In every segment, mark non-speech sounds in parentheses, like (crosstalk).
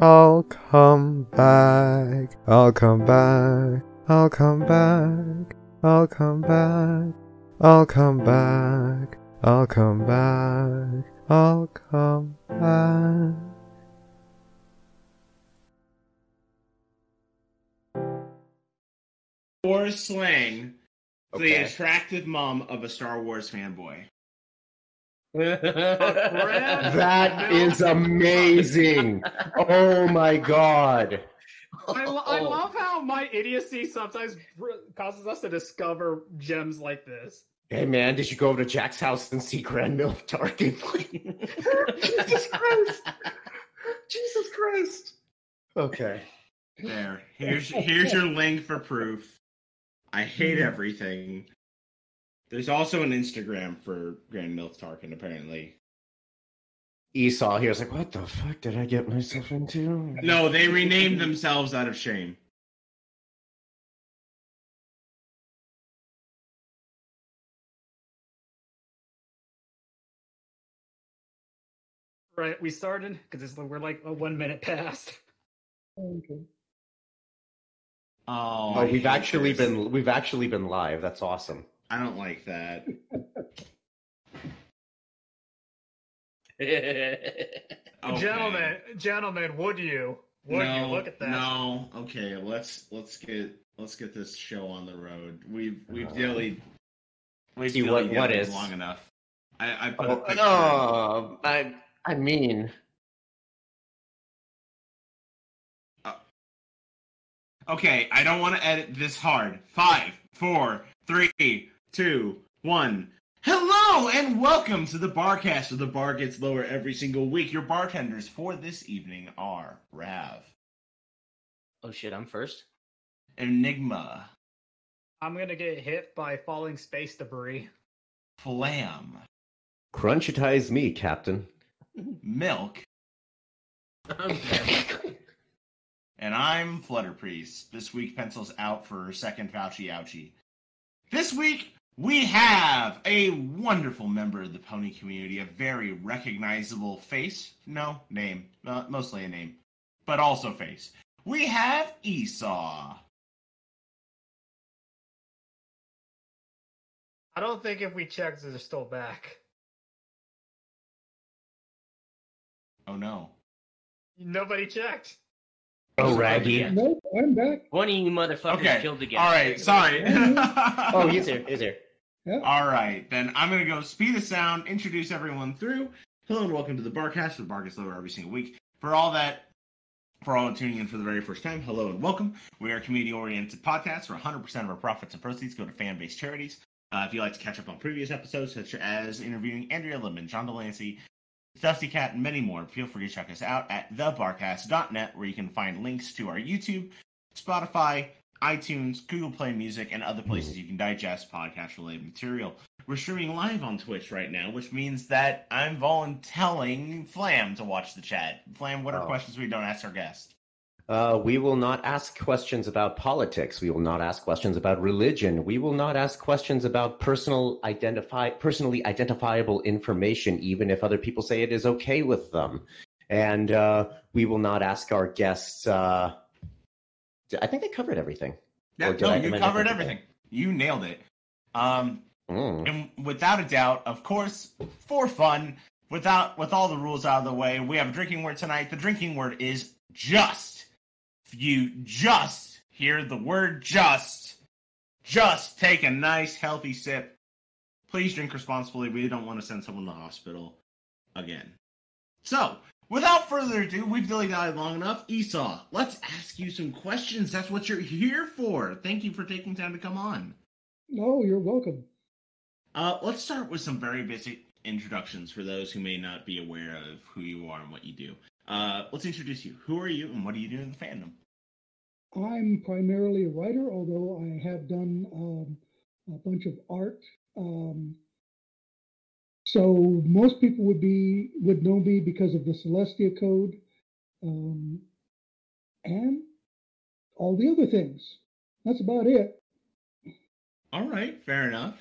I'll come back. I'll come back. I'll come back. I'll come back. I'll come back. I'll come back. I'll come back. Wars slang for the attractive mom of a Star Wars fanboy. That is amazing. Oh my god. I, lo- I Oh. love how my idiocy sometimes r- causes us to discover gems like this. Hey man, did you go over to Jack's house and see Grand Milf Tarkin? (laughs) Jesus Christ. Jesus Christ. Okay. There. Here's here's your link for proof. I hate mm-hmm. everything. There's also an Instagram for Grand Milf Tarkin, apparently. Iisaw he was like, what the fuck did I get myself into? No, they renamed themselves out of shame. Right, we started because we're like a one minute past. Okay. Oh, Oh, we've actually this. been we've actually been live. That's awesome. I don't like that. (laughs) (laughs) Okay. Gentlemen, gentlemen, would you? Would no, you look at that? No. Okay, let's let's get let's get this show on the road. We've we've Uh, dilly we've see, what- dilly what dallied is? long enough. I, I put Oh, picture. no, I I mean, Okay, I don't want to edit this hard. Five, four, three, two, one. Hello and welcome to the Barcast, where the bar gets lower every single week. Your bartenders for this evening are Rav, Oh shit, I'm first. Enigma, I'm gonna get hit by falling space debris. Flam, crunchitize me, Captain. Milk, and I'm Flutter Priest. This week, pencils out for second Fauci ouchie. This week, we have a wonderful member of the pony community, a very recognizable face. No, name. Uh, mostly a name, but also face. We have Iisaw. I don't think if we checked, they're still back. Oh no. Nobody checked. Oh, Raggy. Nope, I'm back. One of you motherfuckers Okay. killed the guy. All right, sorry. (laughs) (laughs) Oh, he's here. He's here. All right, then I'm gonna go speed the sound, introduce everyone through. Hello and welcome to the Barcast. The Bar gets lower every single week. For all that, for all tuning in for the very first time, hello and welcome. We are a community-oriented podcast where 100% of our profits and proceeds go to fan-based charities. Uh, if you'd like to catch up on previous episodes, such as interviewing Andrea Lemon, John Delancey, Dusty Cat, and many more, feel free to check us out at thebarcast.net, where you can find links to our YouTube, Spotify, iTunes, Google Play Music, and other places you can digest podcast related material. We're streaming live on Twitch right now, which means that I'm volunteering Flam to watch the chat. Flam, what are Oh. questions we don't ask our guests? Uh, we will not ask questions about politics. We will not ask questions about religion. We will not ask questions about personal identify personally identifiable information, even if other people say it is okay with them. And uh, we will not ask our guests. Uh, I think they covered everything. Yeah, no, I- you covered everything. You nailed it. Um, Mm. and without a doubt, of course, for fun, without with all the rules out of the way, we have a drinking word tonight. The drinking word is just. If you just hear the word just, just take a nice healthy sip. Please drink responsibly. We don't want to send someone to the hospital again. So, without further ado, we've dilly dallied long enough. Iisaw, let's ask you some questions. That's what you're here for. Thank you for taking time to come on. No, you're welcome. Uh, let's start with some very basic introductions for those who may not be aware of who you are and what you do. Uh, let's introduce you. Who are you and what do you do in the fandom? I'm primarily a writer, although I have done um, a bunch of art. Um, so most people would be would know me because of the Celestia Code um, and all the other things. That's about it. All right, fair enough.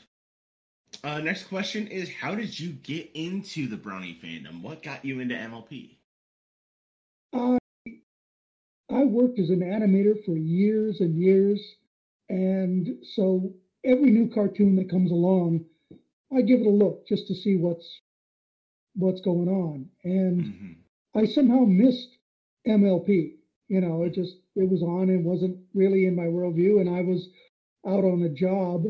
Uh, next question is How did you get into the Brony fandom? What got you into MLP? I I worked as an animator for years and years, and so every new cartoon that comes along, I give it a look just to see what's what's going on. And Mhm. I somehow missed MLP. You know, it just it was on and wasn't really in my worldview, and I was out on a job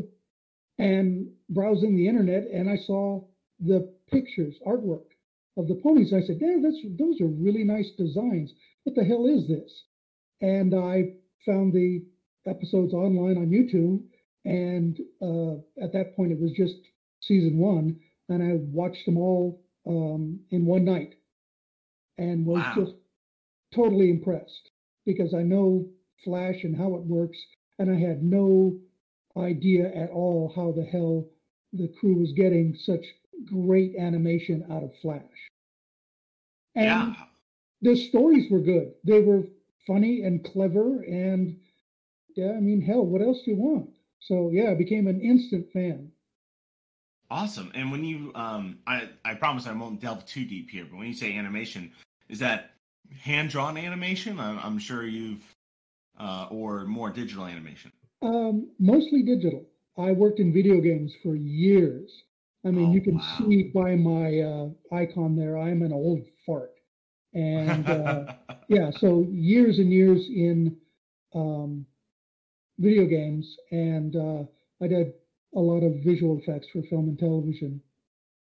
and browsing the internet, and I saw the pictures, artwork of the ponies. I said, "Yeah, that's those are really nice designs. What the hell is this?" And I found the episodes online on YouTube, and uh, at that point, it was just season one, and I watched them all um, in one night, and was Wow. just totally impressed because I know Flash and how it works, and I had no idea at all how the hell the crew was getting such great animation out of Flash. And yeah. the stories were good. They were funny and clever, and yeah, I mean, hell, what else do you want? So yeah, I became an instant fan. Awesome. And when you, um, I, I promise I won't delve too deep here, but when you say animation, is that hand drawn animation? I'm, I'm sure you've, uh, or more digital animation. Um, mostly digital. I worked in video games for years. I mean, Oh, you can wow. see by my uh, icon there, I'm an old fart. And uh, (laughs) yeah, so years and years in um, video games, and uh, I did a lot of visual effects for film and television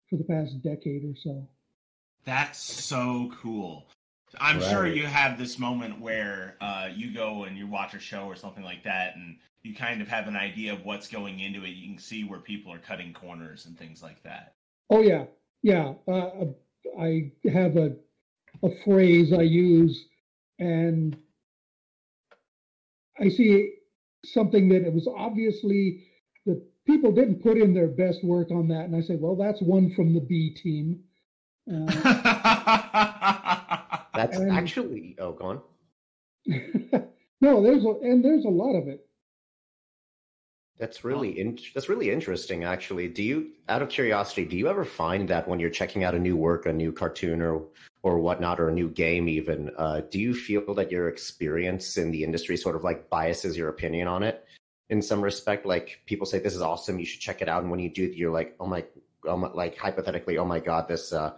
for the past decade or so. That's so cool. I'm sure you have this moment where uh, you go and you watch a show or something like that, and you kind of have an idea of what's going into it. You can see where people are cutting corners and things like that. Oh yeah, yeah. Uh, I have a a phrase I use, and I see something that it was obviously the people didn't put in their best work on that, and I say, well, that's one from the B team. Uh, (laughs) That's And- actually. Oh, go on. (laughs) no, there's a and there's a lot of it. That's really in, that's really interesting. Actually, do you, out of curiosity, do you ever find that when you're checking out a new work, a new cartoon, or or whatnot, or a new game, even, uh, do you feel that your experience in the industry sort of like biases your opinion on it in some respect? Like people say this is awesome, you should check it out, and when you do, you're like, oh my, oh my like hypothetically, oh my god, this uh,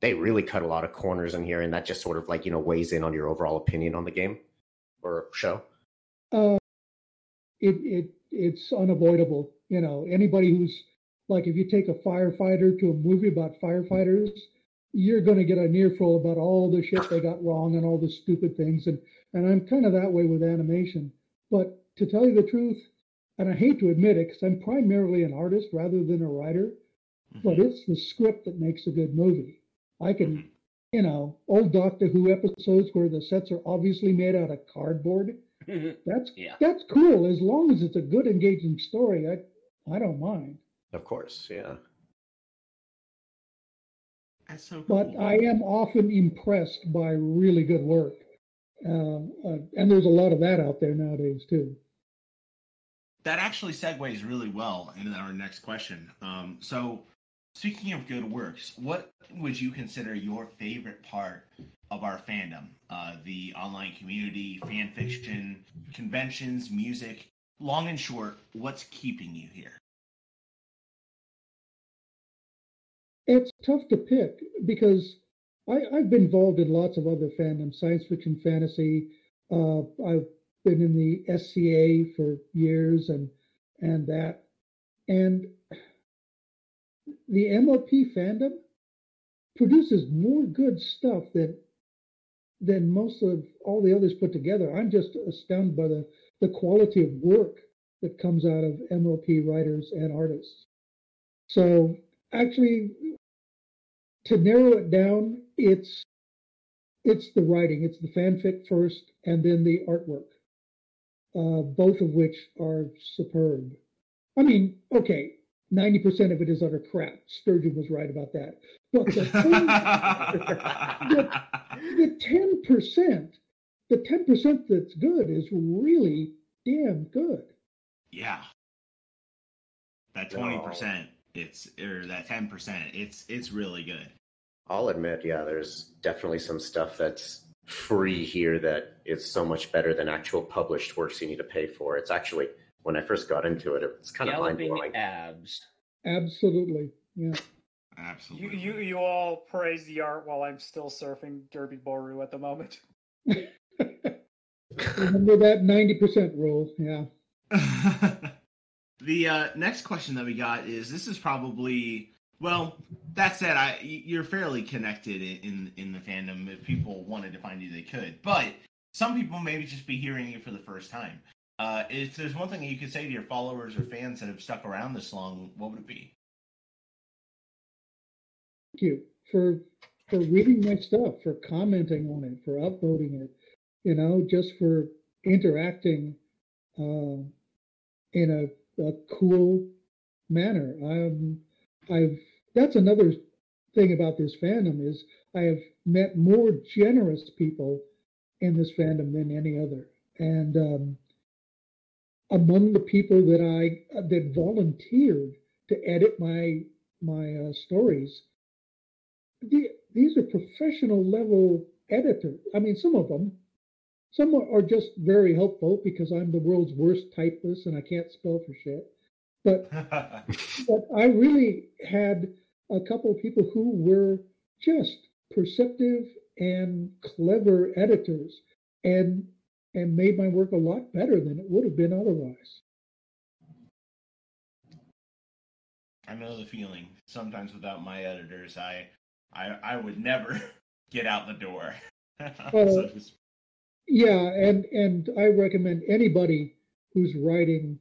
they really cut a lot of corners in here, and that just sort of like you know weighs in on your overall opinion on the game or show. Uh, it it it's unavoidable. You know, anybody who's like, if you take a firefighter to a movie about firefighters, you're going to get an earful about all the shit they got wrong and all the stupid things. And and I'm kind of that way with animation. But to tell you the truth, and I hate to admit it, because I'm primarily an artist rather than a writer, but it's the script that makes a good movie. I can, you know, old Doctor Who episodes where the sets are obviously made out of cardboard. That's Yeah. that's cool as long as it's a good, engaging story. I I don't mind. Of course, yeah. That's so cool. But I am often impressed by really good work, uh, uh, and there's a lot of that out there nowadays too. That actually segues really well into our next question. Um, so, speaking of good works, what would you consider your favorite part of our fandom? Uh, the online community, fan fiction, conventions, music. Long and short, what's keeping you here? It's tough to pick because I, I've been involved in lots of other fandoms, science fiction, fantasy. Uh, I've been in the SCA for years and and that, and the MLP fandom produces more good stuff than than most of all the others put together. I'm just astounded by the the quality of work that comes out of MLP writers and artists. So actually, to narrow it down, it's it's the writing, it's the fanfic first, and then the artwork, uh, both of which are superb. I mean, okay, ninety percent of it is utter crap. Sturgeon was right about that. But the the ten percent, the ten percent that's good is really damn good. yeah, that twenty percent, it's or that ten percent, it's it's really good. I'll admit, yeah, there's definitely some stuff that's free here that is so much better than actual published works you need to pay for. It's actually when I first got into it, it's kind of mind blowing. abs. Absolutely. Yeah. You, Absolutely. you you all praise the art while I'm still surfing Derpibooru at the moment. (laughs) (laughs) Remember that 90% rule. Yeah. (laughs) the uh, next question that we got is this is probably well that said I you're fairly connected in, in the fandom. If people wanted to find you they could. But some people maybe just be hearing you for the first time. Uh, if there's one thing you could say to your followers or fans that have stuck around this long what would it be? Thank you for for reading my stuff, for commenting on it, for upvoting it, you know, just for interacting uh, in a, a cool manner. Um, I've that's another thing about this fandom is I have met more generous people in this fandom than any other, and um, among the people that I that volunteered to edit my my uh, stories the, these are professional level editors. I mean, some of them, some are are just very helpful because I'm the world's worst typist and I can't spell for shit. But (laughs) but I really had a couple of people who were just perceptive and clever editors and and made my work a lot better than it would have been otherwise. i know the feeling sometimes without my editors i i i would never (laughs) get out the door (laughs) So to. Yeah, and and I recommend anybody who's writing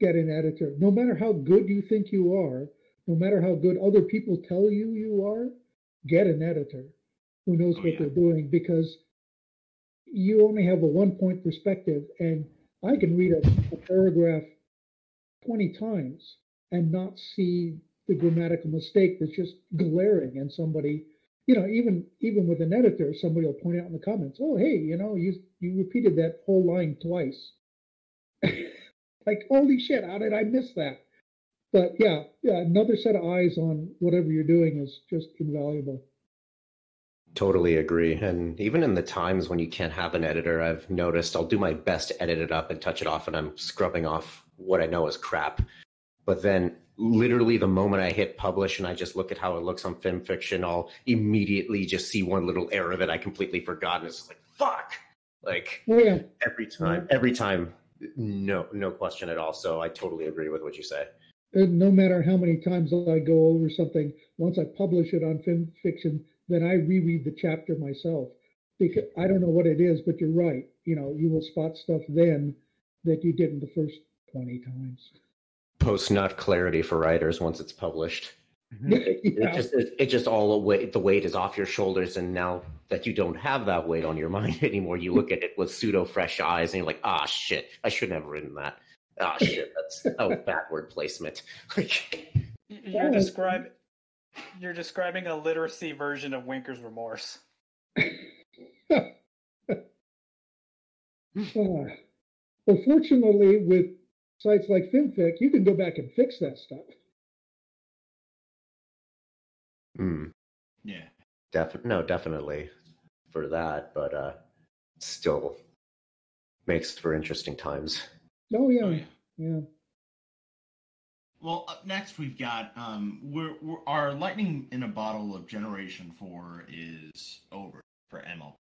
get an editor. No matter how good you think you are, no matter how good other people tell you you are, get an editor who knows Oh, what yeah. they're doing because you only have a one point perspective and I can read a, a paragraph 20 times and not see the grammatical mistake that's just glaring and somebody you know, even even with an editor, somebody will point out in the comments, "Oh, hey, you know, you you repeated that whole line twice." (laughs) like, holy shit, how did I miss that? But yeah, yeah, another set of eyes on whatever you're doing is just invaluable. Totally agree. And even in the times when you can't have an editor, I've noticed I'll do my best to edit it up and touch it off, and I'm scrubbing off what I know is crap. But then, literally, the moment I hit publish and I just look at how it looks on FimFiction, I'll immediately just see one little error that I completely forgot, and it's just like, fuck! Like, Oh yeah, every time, every time, no, no question at all. So I totally agree with what you say. and no matter how many times I go over something, once I publish it on film fiction, then I reread the chapter myself because I don't know what it is, but you're right. You know, you will spot stuff then that you didn't the first twenty times. Post not clarity for writers once it's published. It yeah. just it, it just all the weight the weight is off your shoulders, and now that you don't have that weight on your (laughs) mind anymore, you look at it with pseudo fresh eyes, and you're like, ah, shit, I shouldn't have written that. Ah, (laughs) shit, that's oh bad word placement. (laughs) Like, You're Yeah. describing you're describing a literacy version of Winker's remorse. Well, fortunately, with sites like FimFic, you can go back and fix that stuff. Hmm, yeah def- no, definitely for that, but uh, still makes for interesting times. Oh yeah, oh yeah yeah. Well, up next we've got um, we're, we're our lightning in a bottle of Generation Four is over for ML,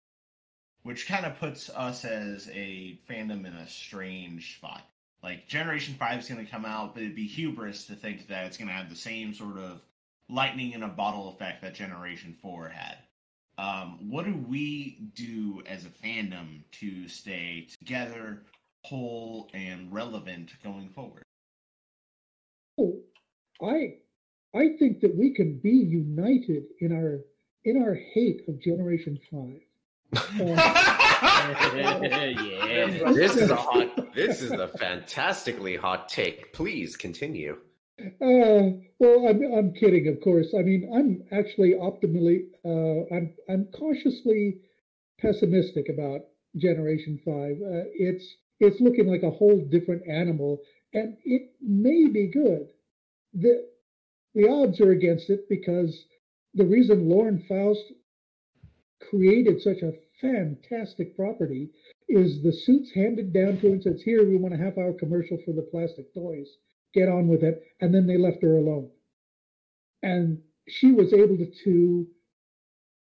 which kind of puts us as a fandom in a strange spot. Like Generation Five is going to come out, but it'd be hubris to think that it's going to have the same sort of lightning in a bottle effect that Generation Four had. Um, what do we do as a fandom to stay together, whole, and relevant going forward? Oh, I I think that we can be united in our in our hate of Generation Five. yeah. (laughs) This is a hot. This is a (laughs) fantastically hot take. Please continue. Uh, well, I'm I'm kidding, of course. I mean, I'm actually optimally, uh, I'm I'm cautiously pessimistic about Generation Five. Uh, it's it's looking like a whole different animal, and it may be good. the The odds are against it because the reason Lauren Faust created such a fantastic property is the suits handed down to and says, Here, we want a half hour commercial for the plastic toys. Get on with it. And then they left her alone. And she was able to,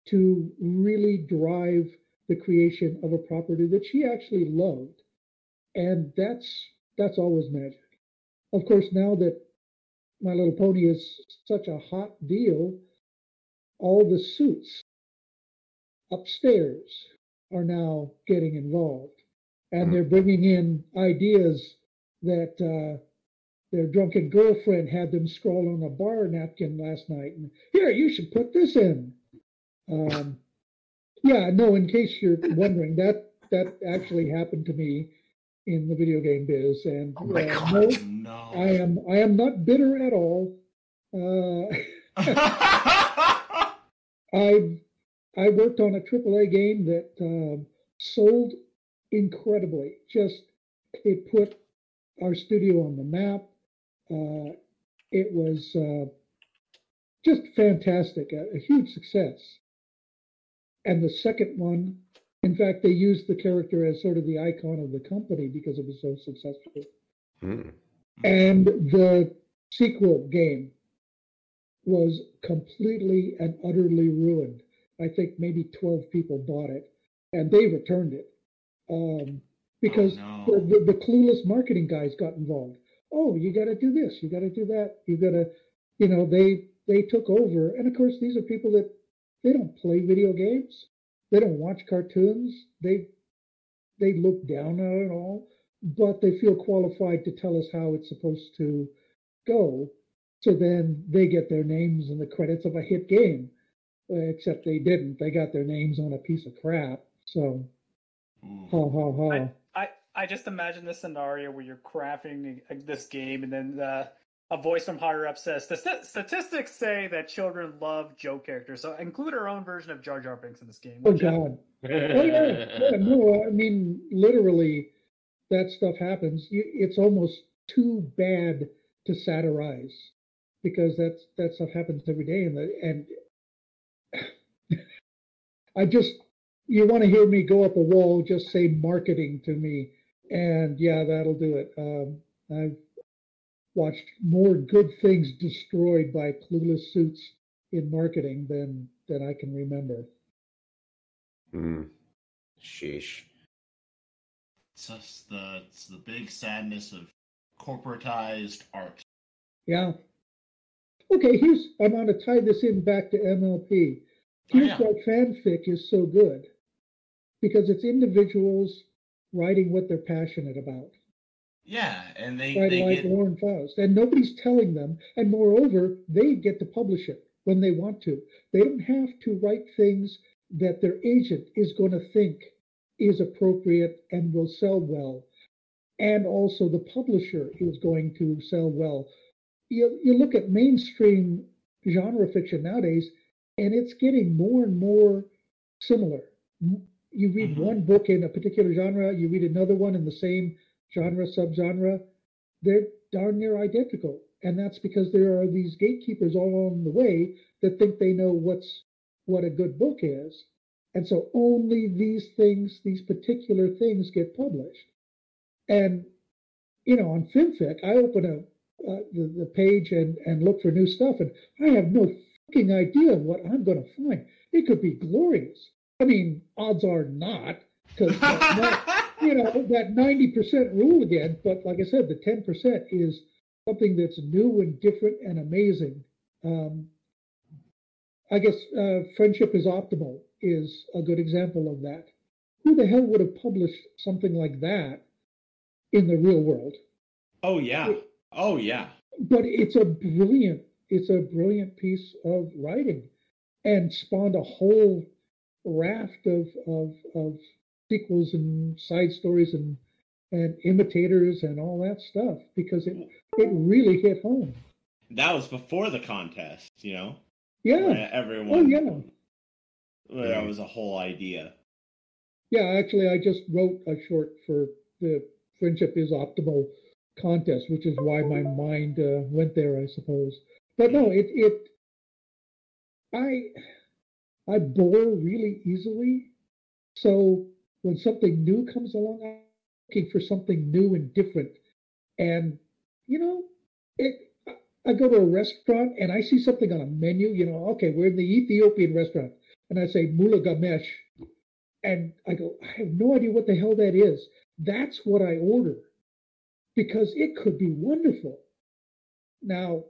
to really drive the creation of a property that she actually loved. And that's that's always magic. Of course, now that My Little Pony is such a hot deal, all the suits upstairs are now getting involved. And they're bringing in ideas that uh, their drunken girlfriend had them scrawl on a bar napkin last night. And here, you should put this in. Um, yeah, no. In case you're wondering, that that actually happened to me in the video game biz, and Oh my uh, God. no, No. I am I am not bitter at all. Uh, (laughs) I I worked on a AAA game that um, sold incredibly. Just it put our studio on the map. Uh, it was uh, just fantastic, a, a huge success. And the second one, in fact, they used the character as sort of the icon of the company because it was so successful. Hmm. And the sequel game was completely and utterly ruined. I think maybe 12 people bought it and they returned it um, because no. the, the, the clueless marketing guys got involved. Oh, you got to do this, you got to do that, you got to, you know, they they took over. And of course, these are people that they don't play video games, they don't watch cartoons, they they look down on it all, but they feel qualified to tell us how it's supposed to go. So then they get their names in the credits of a hit game. Except they didn't. They got their names on a piece of crap. So Ooh. ha ha ha. I, I, just imagine the scenario where you're crafting this game and then uh, a voice from higher up says "Stati- statistics say that children love Joe characters, so include our own version of Jar Jar Binks in this game. Oh? God. Oh yeah. yeah. No, I mean literally, that stuff happens. It's almost too bad to satirize because that's that stuff happens every day, and and (sighs) I just you want to hear me go up a wall, just say marketing to me, and yeah, that'll do it. Um, I've watched more good things destroyed by clueless suits in marketing than than I can remember. Hmm. Sheesh. It's just the it's the big sadness of corporatized art. Yeah. Okay, here's I'm going to tie this in back to MLP. Oh, Here's yeah. why fanfic is so good because it's individuals writing what they're passionate about, Yeah, and they right? they Like get Lauren Faust, and nobody's telling them. And moreover, they get to publish it when they want to. They don't have to write things that their agent is going to think is appropriate and will sell well, and also the publisher is going to sell well. You you look at mainstream genre fiction nowadays, and it's getting more and more similar. You read Mhm. one book in a particular genre, you read another one in the same genre, subgenre, they're darn near identical. And that's because there are these gatekeepers all along the way that think they know what's what a good book is. And so only these things, these particular things get published. And, you know, on FimFic, I open a, uh, the, the page and, and look for new stuff, and I have no fucking idea what I'm going to find. It could be glorious. I mean, odds are not, because you know that 90% rule again. But like I said, the 10% is something that's new and different and amazing. Um, I guess uh, friendship is optimal is a good example of that. Who the hell would have published something like that in the real world? Oh yeah. Oh yeah. but it's a brilliant it's a brilliant piece of writing and spawned a whole raft of of, of sequels and side stories and and imitators and all that stuff because it it really hit home. That was before the contest, you know? yeah. Everyone oh yeah. where that was a whole idea. yeah actually i just wrote a short for the friendship is optimal contest which is why my mind uh, went there i suppose. But no it it i I bore really easily. So when something new comes along, I'm looking for something new and different. And, you know, it, I go to a restaurant and I see something on a menu, you know, okay, we're in the Ethiopian restaurant. And I say, Mula Gamesh. And I go, I have no idea what the hell that is. That's what I order because it could be wonderful. Now,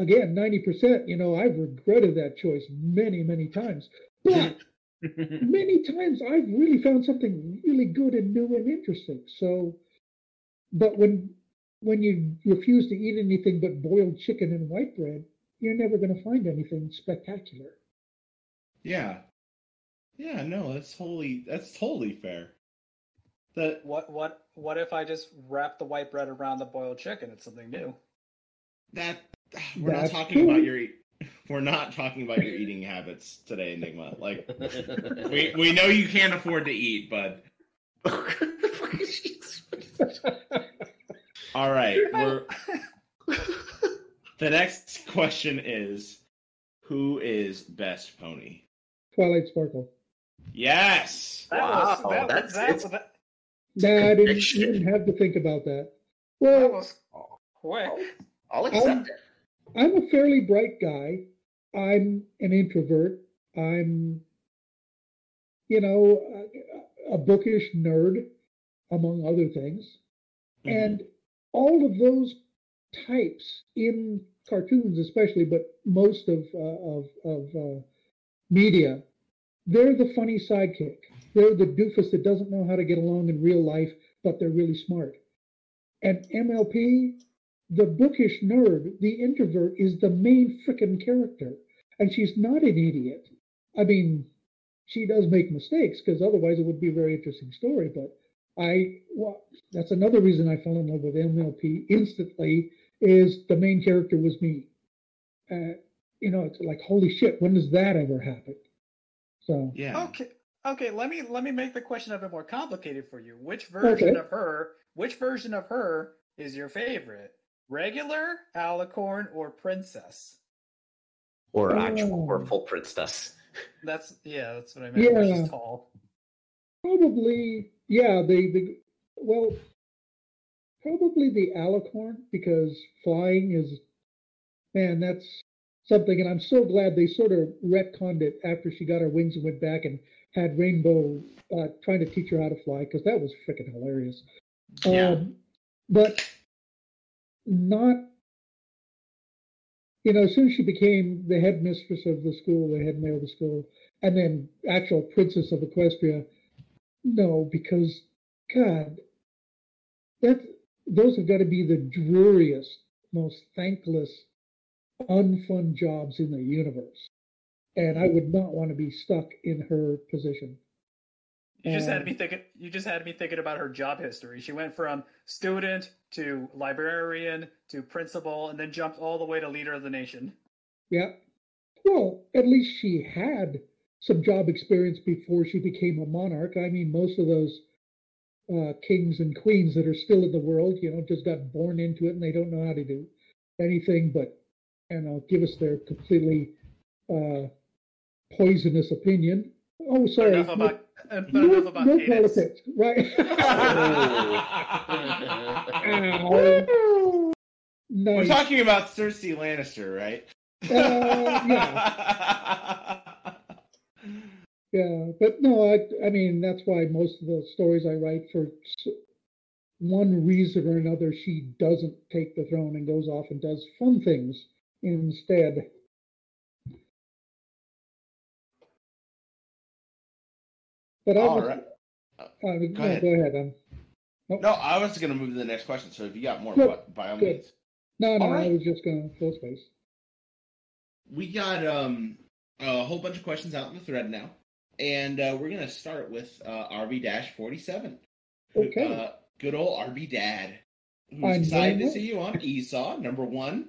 again, 90%, you know, I've regretted that choice many, many times. But (laughs) many times I've really found something really good and new and interesting. So, but when when you refuse to eat anything but boiled chicken and white bread, you're never going to find anything spectacular. Yeah. Yeah, no, that's totally that's totally fair. That What what what if I just wrap the white bread around the boiled chicken? It's something new. that (sighs) we're not talking true. about your e- (laughs) we're not talking about your eating habits today, Enigma. Like (laughs) we we know you can't afford to eat, but (laughs) all right. We're the next question is who is best pony? Twilight Sparkle. Yes. That Wow, was, that, that's- that, it's- that, Nah, I didn't, you didn't have to think about that. that Well, was quick. I'll accept it. I'm a fairly bright guy. I'm an introvert. I'm, you know, a, bookish nerd, among other things. Mm-hmm. And all of those types in cartoons, especially, but most of uh, of of uh, media, they're the funny sidekick. They're the doofus that doesn't know how to get along in real life, but they're really smart. And MLP, the bookish nerd, the introvert, is the main frickin' character, and she's not an idiot. I mean, she does make mistakes because otherwise it would be a very interesting story. But I, well, that's another reason I fell in love with MLP instantly. Is the main character was me? Uh, you know, it's like holy shit. When does that ever happen? So Yeah. Okay. Okay, let me let me make the question a bit more complicated for you. Which version Okay. of her, which version of her is your favorite? Regular, alicorn, or princess? Or actual, or full princess. That's yeah, that's what I meant. Yeah. She's tall. Probably, yeah. The the well, probably the alicorn because flying is, man, that's something. And I'm so glad they sort of retconned it after she got her wings and went back and had Rainbow uh, trying to teach her how to fly because that was freaking hilarious. Yeah. Um, but not, you know, as soon as she became the headmistress of the school, the head mayor of the school, and then actual princess of Equestria, no, because God, that those have got to be the dreariest, most thankless, unfun jobs in the universe. And I would not want to be stuck in her position. You just had me thinking. You just had me thinking about her job history. She went from student to librarian to principal, and then jumped all the way to leader of the nation. Yeah. Well, at least she had some job experience before she became a monarch. I mean, most of those uh, kings and queens that are still in the world, you know, just got born into it and they don't know how to do anything but, you know, give us their completely uh, poisonous opinion. Oh, sorry. enough about. But no, enough about no politics, right? (laughs) Ow. We're talking about Cersei Lannister, right? Uh, yeah. (laughs) Yeah, but no, I, I mean, that's why most of the stories I write for one reason or another, she doesn't take the throne and goes off and does fun things instead. But I All was, right. uh, no, Go ahead. go ahead. Um, No, I was going to move to the next question. So if you got more, Good. by, by all Good. means. no, no, right. I was just going to full space. We got um, a whole bunch of questions out in the thread now, and uh, we're going to start with uh, RB forty seven. Okay. Uh, good old RB Dad, who's I know excited to see you on Iisaw. Number one,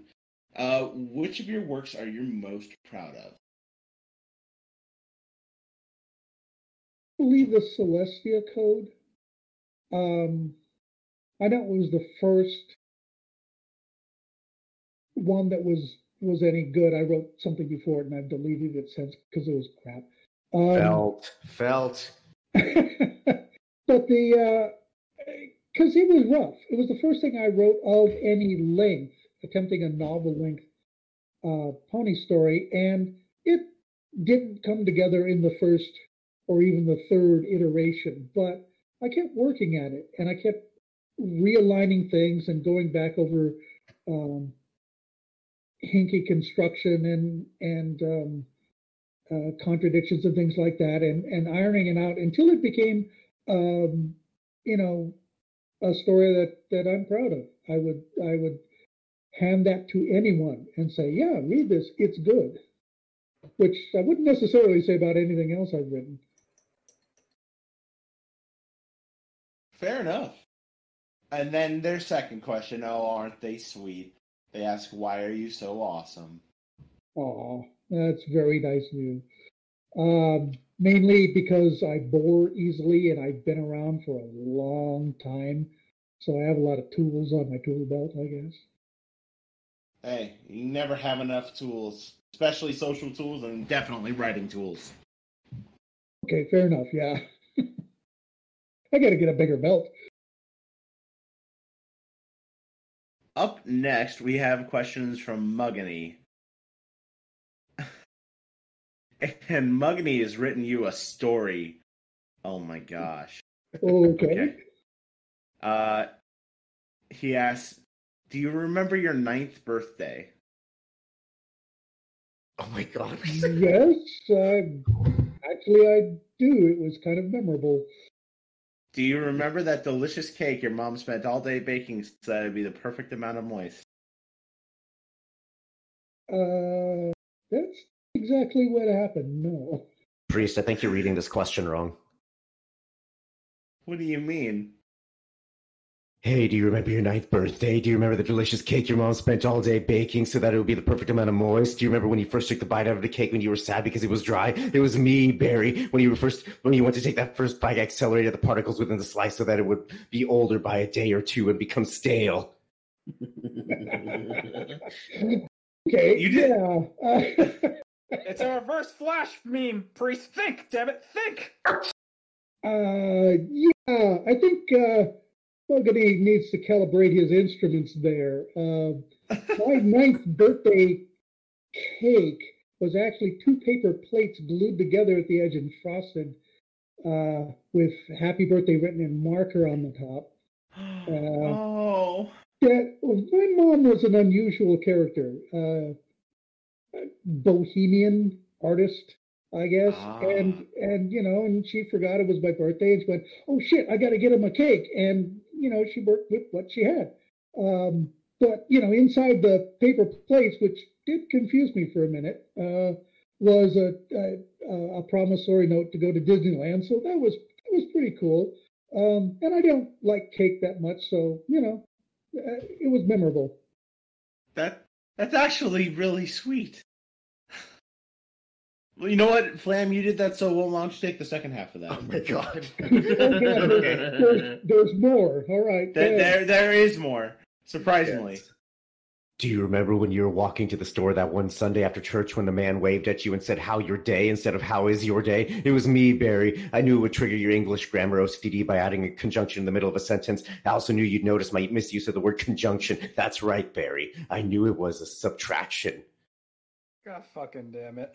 uh, which of your works are you most proud of? Believe the Celestia Code. Um, I know it was the first one that was was any good. I wrote something before it and I've deleted it since because it was crap. Um, Felt, felt. (laughs) but the because it was rough. It was the first thing I wrote of any length, attempting a novel length uh, pony story, and it didn't come together in the first or even the third iteration. But I kept working at it, and I kept realigning things and going back over um, hinky construction and and um, uh, contradictions and things like that, and and ironing it out until it became, um, you know, a story that that I'm proud of. I would I would hand that to anyone and say, yeah, read this, it's good. Which I wouldn't necessarily say about anything else I've written. Fair enough. And then their second question, oh, aren't they sweet? They ask, why are you so awesome? Oh, that's very nice of you. Um, mainly because I bore easily and I've been around for a long time. So I have a lot of tools on my tool belt, I guess. Hey, you never have enough tools, especially social tools and definitely writing tools. Okay, fair enough. Yeah. I got to get a bigger belt. Up next, we have questions from Muggany. (laughs) and Muggany has written you a story. Oh my gosh. Okay. Okay. Uh, he asks, "Do you remember your ninth birthday?" Oh my god. yes, uh, actually, I do. It was kind of memorable. Do you remember that delicious cake your mom spent all day baking so that it'd be the perfect amount of moist? Uh, that's exactly what happened. No. Priest, I think you're reading this question wrong. What do you mean? Hey, do you remember your ninth birthday? Do you remember the delicious cake your mom spent all day baking so that it would be the perfect amount of moist? Do you remember when you first took the bite out of the cake when you were sad because it was dry? It was me, Barry, when you were first when you went to take that first bite, I accelerated the particles within the slice so that it would be older by a day or two and become stale. (laughs) Okay. You did- Yeah. (laughs) It's a reverse flash meme, priest. Think, damn it, think. Uh, yeah, I think uh, Fogarty needs to calibrate his instruments there. Uh, my (laughs) ninth birthday cake was actually two paper plates glued together at the edge and frosted uh, with "Happy Birthday" written in marker on the top. (gasps) Uh, oh, Yeah, my mom was an unusual character. Uh, bohemian artist, I guess. Ah. And and you know, and she forgot it was my birthday and she went, Oh shit, I gotta get him a cake. And you know, she worked with what she had. Um, but you know, inside the paper plates, which did confuse me for a minute, uh, was a, a a promissory note to go to Disneyland. So that was that was pretty cool. Um, and I don't like cake that much, so you know, uh, it was memorable. that that's actually really sweet. Well, you know what, Flam, you did that so well. Why don't you take the second half of that? Oh my god. (laughs) there's, there's more. All right. There, there, there is more. Surprisingly, Yes. Do you remember when you were walking to the store that one Sunday after church when the man waved at you and said, How your day instead of How is your day? It was me, Barry. I knew it would trigger your English grammar OCD by adding a conjunction in the middle of a sentence. I also knew you'd notice my misuse of the word conjunction. That's right, Barry. I knew it was a subtraction. God fucking damn it.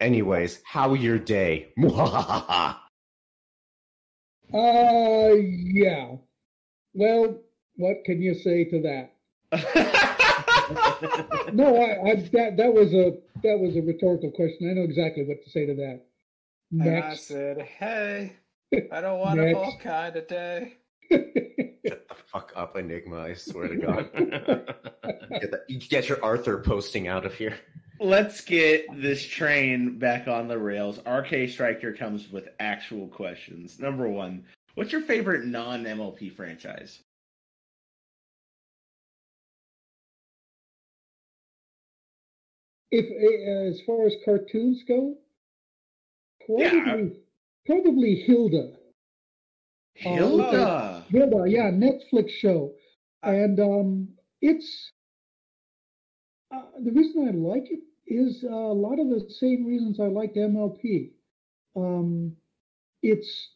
Anyways, how your day? Mwahaha. (laughs) Uh, yeah. Well, what can you say to that? (laughs) No, I, I that that was a that was a rhetorical question. I know exactly what to say to that. And I said, hey, I don't (laughs) want a Next. whole kind of day. Shut the fuck up, Enigma. I swear to God. get, that, get your Arthur posting out of here. Let's get this train back on the rails. RK Striker comes with actual questions. Number one, what's your favorite non MLP franchise? if uh, as far as cartoons go, probably Yeah. probably Hilda. Hilda. Hilda, yeah, Netflix show, and um, it's uh, the reason I like it is uh, a lot of the same reasons I liked MLP. Um, it's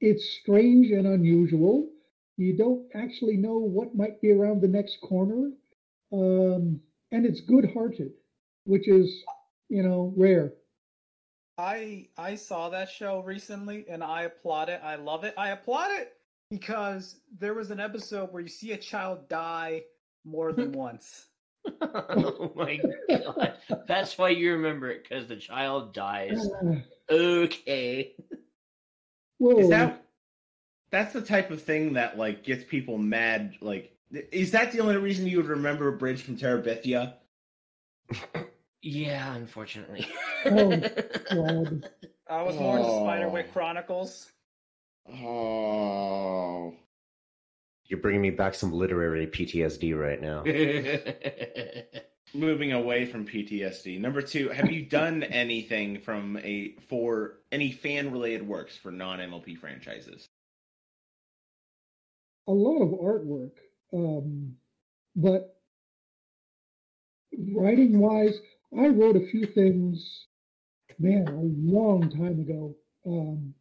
it's strange and unusual. You don't actually know what might be around the next corner, um, and it's good-hearted, which is you know rare. I I saw that show recently and I applaud it. I love it. I applaud it because there was an episode where you see a child die more than (laughs) once. Oh (laughs) my god. That's why you remember it, because the child dies. (sighs) Okay. whoa. Is that that's the type of thing that like gets people mad? Like, is that the only reason you would remember a bridge from Terabithia? (laughs) Yeah, unfortunately. Oh, God. I was more into. Spiderwick Chronicles. Oh, You're bringing me back some literary PTSD right now. (laughs) moving away from PTSD. Number two, have you done (laughs) anything from a for any fan related works for non MLP franchises? a lot of artwork, um, but writing wise, I wrote a few things, man, a long time ago, um,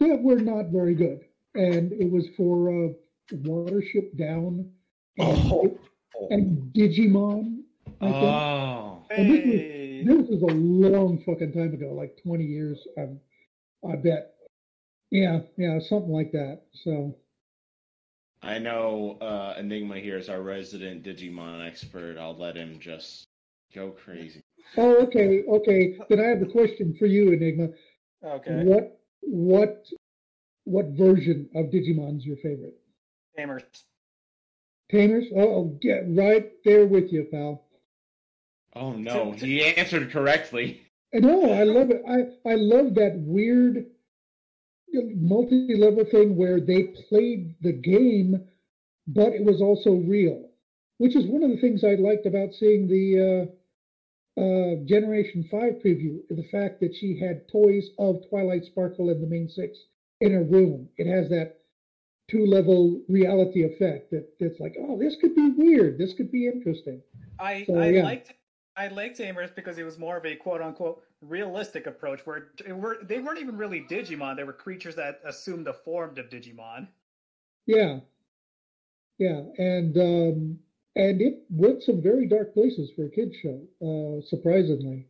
that were not very good, and it was for uh, Watership Down and, Oh. and Digimon. I think. Oh, And this was- This was a long fucking time ago, like 20 years, I, I bet. Yeah, yeah, something like that. So, I know uh, Enigma here is our resident Digimon expert. I'll let him just go crazy. oh, okay, okay. Then I have a question for you, Enigma. Okay. What, what, what version of Digimon's your favorite? Gamers. Tamers? Oh, I'll get right there with you, pal. Oh no, he answered correctly. No, I love it. I, I love that weird multi-level thing where they played the game, but it was also real, which is one of the things I liked about seeing the uh, uh, Generation 5 preview, the fact that she had toys of Twilight Sparkle and the main six in a room. It has that two-level reality effect that that's like, oh, this could be weird. This could be interesting. I So, I yeah. liked I liked Tamers because it was more of a quote unquote realistic approach where it were they weren't even really Digimon. They were creatures that assumed the form of Digimon. Yeah. Yeah. And um and it went some very dark places for a kid's show, uh surprisingly.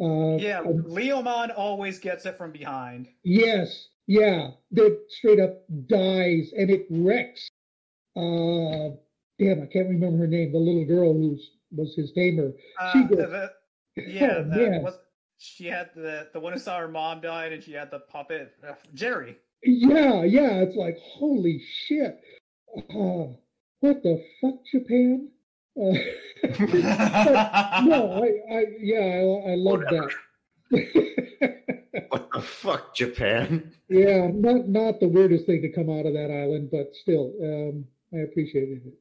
Uh Yeah, um, Leomon always gets it from behind. yes, yeah. That straight up dies and it wrecks. Uh damn, I can't remember her name, the little girl who was his tamer. Uh, She did. the- yeah, Oh, the- was, she had the the one who saw her mom died, and she had the puppet uh, Jerry. Yeah, yeah, it's like holy shit. Uh, what the fuck, Japan? Uh, (laughs) no, I, I, yeah, I, I love that. (laughs) What the fuck, Japan? yeah, not not the weirdest thing to come out of that island, but still, um, I appreciated it.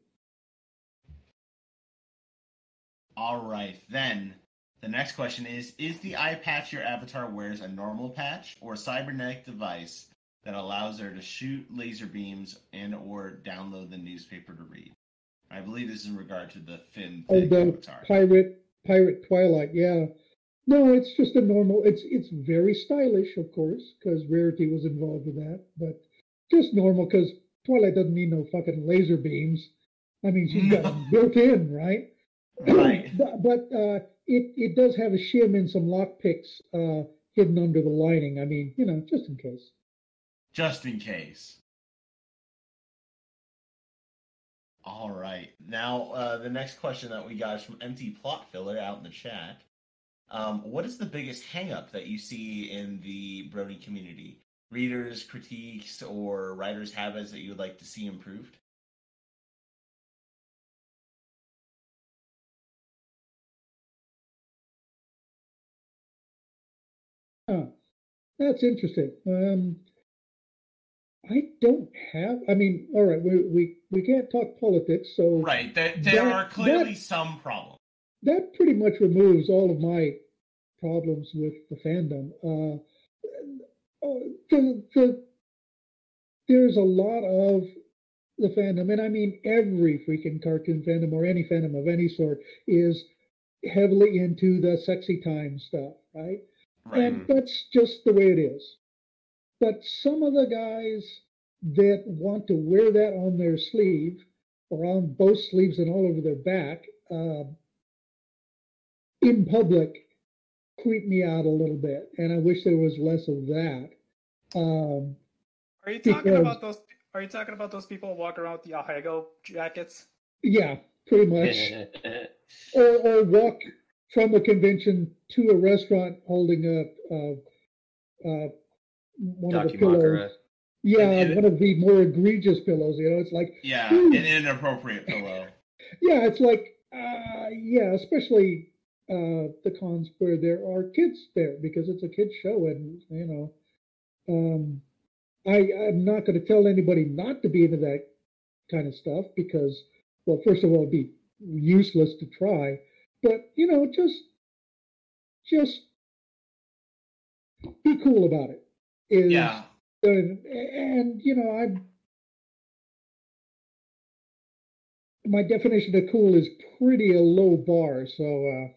All right, then the next question is: Is the eye patch your avatar wears a normal patch or a cybernetic device that allows her to shoot laser beams and or download the newspaper to read? I believe this is in regard to the Finn Oh, the avatar. pirate, pirate Twilight. Yeah, no, it's just a normal. It's it's very stylish, of course, because Rarity was involved with that, but just normal because Twilight doesn't need no fucking laser beams. I mean, she's got them (laughs) built in, right? Right. (clears throat) but but uh, it it does have a shim and some lock picks uh, hidden under the lining. I mean, you know, just in case. Just in case. All right. Now, uh, the next question that we got is from Empty Plot Filler out in the chat. Um, what is the biggest hangup that you see in the Brony community? Readers, critiques, or writers' habits that you would like to see improved? Oh, that's interesting. Um, I don't have. I mean, all right, we we we can't talk politics, so Right. There, there That- are clearly that- some problems. That pretty much removes all of my problems with the fandom. Uh, uh, the, the, there's a lot of the fandom, and I mean every freaking cartoon fandom or any fandom of any sort, is heavily into the sexy time stuff, right? Right. And that's just the way it is. But some of the guys that want to wear that on their sleeve or on both sleeves and all over their back uh, in public creep me out a little bit. And I wish there was less of that. Um, Are you talking Because- about those? Are you talking about those people who walk around with the Ahegao jackets? yeah, pretty much. (laughs) or, or walk from a convention to a restaurant holding up a, a one of the pillows. Dakimakura. Yeah, And- and- one of the more egregious pillows. You know, it's like Yeah, an inappropriate pillow. (laughs) yeah, it's like uh, yeah, especially uh, the cons where there are kids there because it's a kids show, and you know, um, I I'm not going to tell anybody not to be into that kind of stuff because, well, first of all, it'd be useless to try, but you know, just just be cool about it. Is Yeah. and, and you know, I'm my definition of cool is pretty a low bar. So uh,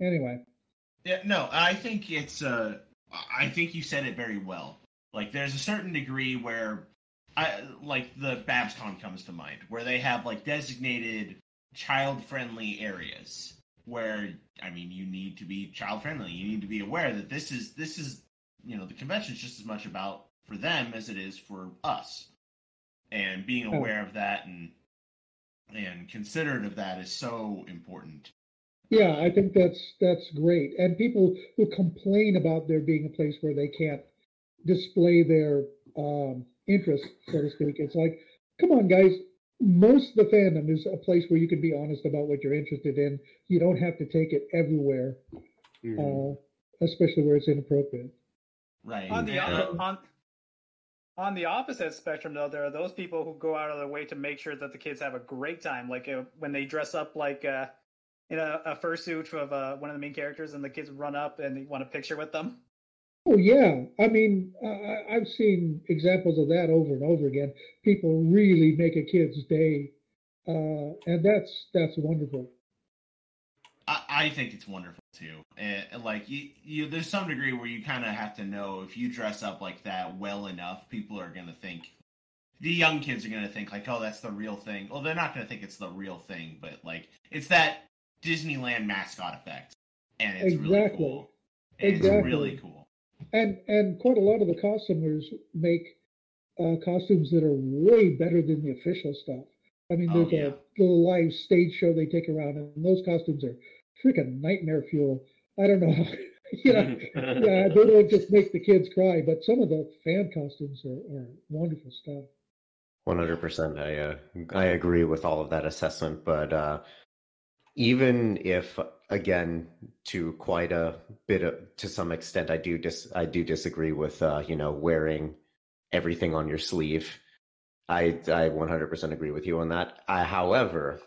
anyway, Yeah, no, I think it's uh I think you said it very well. Like there's a certain degree where I like the BabsCon comes to mind, where they have like designated child friendly areas where I mean you need to be child friendly. You need to be aware that this is this is you know, the convention's just as much about for them as it is for us. And being Oh. aware of that and and considerate of that is so important. Yeah, I think that's that's great. And people who complain about there being a place where they can't display their um, interest, so to speak, it's like, come on, guys. Most of the fandom is a place where you can be honest about what you're interested in. You don't have to take it everywhere, Mhm. uh, especially where it's inappropriate. Right. On the And- on, on on the opposite spectrum, though, there are those people who go out of their way to make sure that the kids have a great time. Like uh, when they dress up like uh, in a, a fursuit of uh, one of the main characters, and the kids run up and they want a picture with them. Oh yeah, I mean, I- I, I've seen examples of that over and over again. People really make a kid's day, uh, and that's that's wonderful. I, I think it's wonderful too. And, like you, you, there's some degree where you kind of have to know if you dress up like that well enough, people are gonna think. The young kids are gonna think like, oh, that's the real thing. Well, they're not gonna think it's the real thing, but like it's that Disneyland mascot effect, and it's really cool. And Exactly. It's really cool. And and quite a lot of the costumers make uh, costumes that are way better than the official stuff. I mean, Oh, there's yeah. a little live stage show they take around, and those costumes are freaking nightmare fuel. I don't know, how, (laughs) you know, (laughs) yeah, they don't just make the kids cry, but some of the fan costumes are, are wonderful stuff. One hundred percent. I uh, I agree with all of that assessment, but uh, even if, again, to quite a bit of, to some extent, I do dis I do disagree with uh, you know wearing everything on your sleeve. I I one hundred percent agree with you on that. I, however,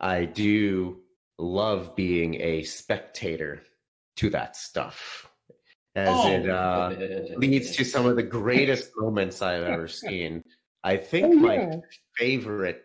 I do love being a spectator to that stuff, as Oh. it uh, leads to some of the greatest (laughs) moments I've ever seen. I think Oh, my favorite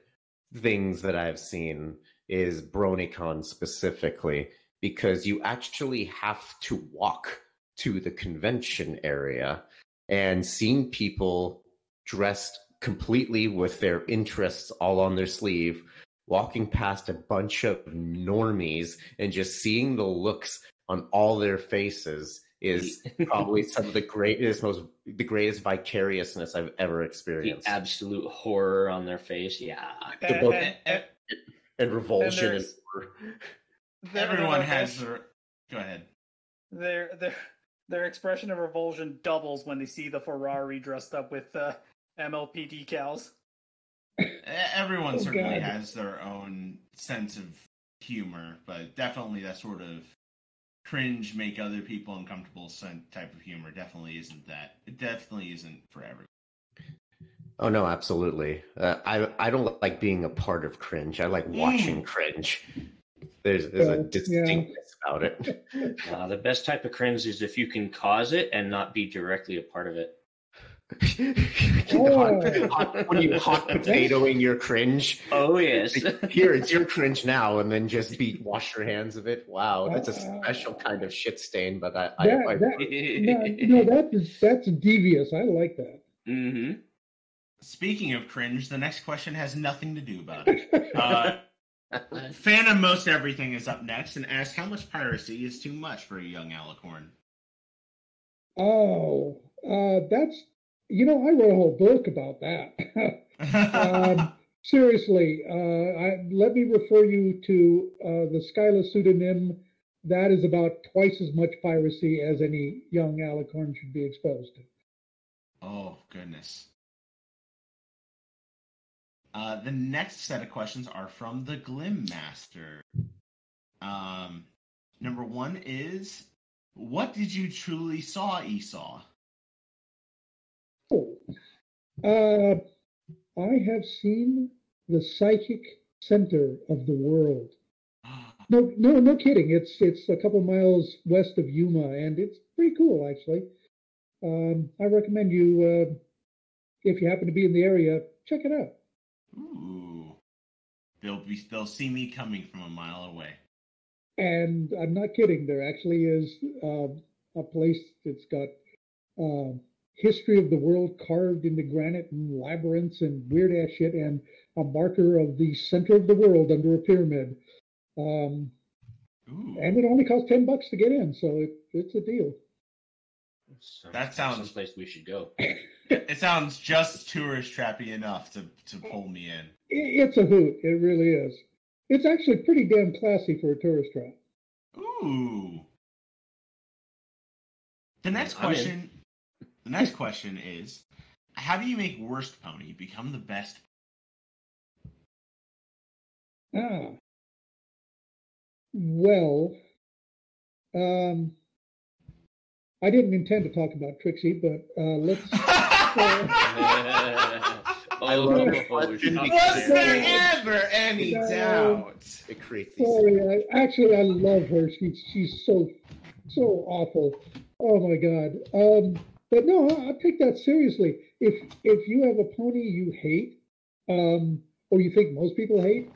things that I've seen is BronyCon specifically because you actually have to walk to the convention area and seeing people dressed completely with their interests all on their sleeve walking past a bunch of normies and just seeing the looks on all their faces is (laughs) probably some of the greatest most the greatest vicariousness I've ever experienced. the experienced. absolute horror on their face. Yeah. The And- book- and- and- and and, there's- horror. (laughs) Everyone their- has their. Go ahead. their their their expression of revulsion doubles when they see the Ferrari dressed up with uh, MLP decals. Everyone Oh, certainly God. has their own sense of humor, but definitely that sort of cringe, make other people uncomfortable sen- type of humor definitely isn't that. It definitely isn't for everyone. Oh no, absolutely. Uh, I I don't like being a part of cringe. I like watching Mm. cringe. There's there's Yeah, a yeah. distinctness about it. (laughs) Uh, the best type of cringe is if you can cause it and not be directly a part of it. Oh. (laughs) hot, when you hot potatoing your cringe. Oh yes. Here, it's your cringe now, and then just be wash your hands of it. Wow, that's a special kind of shit stain, but I, I, That, I that, (laughs) no, no, that is that's devious. I like that. hmm Speaking of cringe, the next question has nothing to do about it. Uh, (laughs) fan of most everything is up next and asks how much piracy is too much for a young alicorn. Oh, uh, that's you know I wrote a whole book about that. (laughs) um, (laughs) seriously, uh, I, let me refer you to uh, the Skyla pseudonym. That is about twice as much piracy as any young alicorn should be exposed to. oh goodness. Uh, the next set of questions are from the Glim Master. Um, number one is, what did you truly saw, Iisaw? Oh, uh, I have seen the psychic center of the world. (gasps) No, no, no kidding. It's it's a couple miles west of Yuma, and it's pretty cool actually. Um, I recommend you, uh, if you happen to be in the area, check it out. Ooh, they'll be they'll see me coming from a mile away. And I'm not kidding. There actually is uh, a place that's got uh, history of the world carved into granite and labyrinths and weird ass shit, and a marker of the center of the world under a pyramid. Um, Ooh, and it only costs ten bucks to get in, so it, it's a deal. That sounds- someplace we should go. (laughs) it sounds just tourist trappy enough to to pull me in. It's a hoot. It really is. It's actually pretty damn classy for a tourist trap. Ooh. The next question. The next question is, how do you make worst pony become the best? Ah. Well, um, I didn't intend to talk about Trixie, but uh, let's. (laughs) I oh, love the question shut because- Was there ever any No. doubt? it creates Sorry, I, actually, I love her. She's she's so so awful. Oh my god. Um, but no, I, I take that seriously. If if you have a pony you hate, um, or you think most people hate,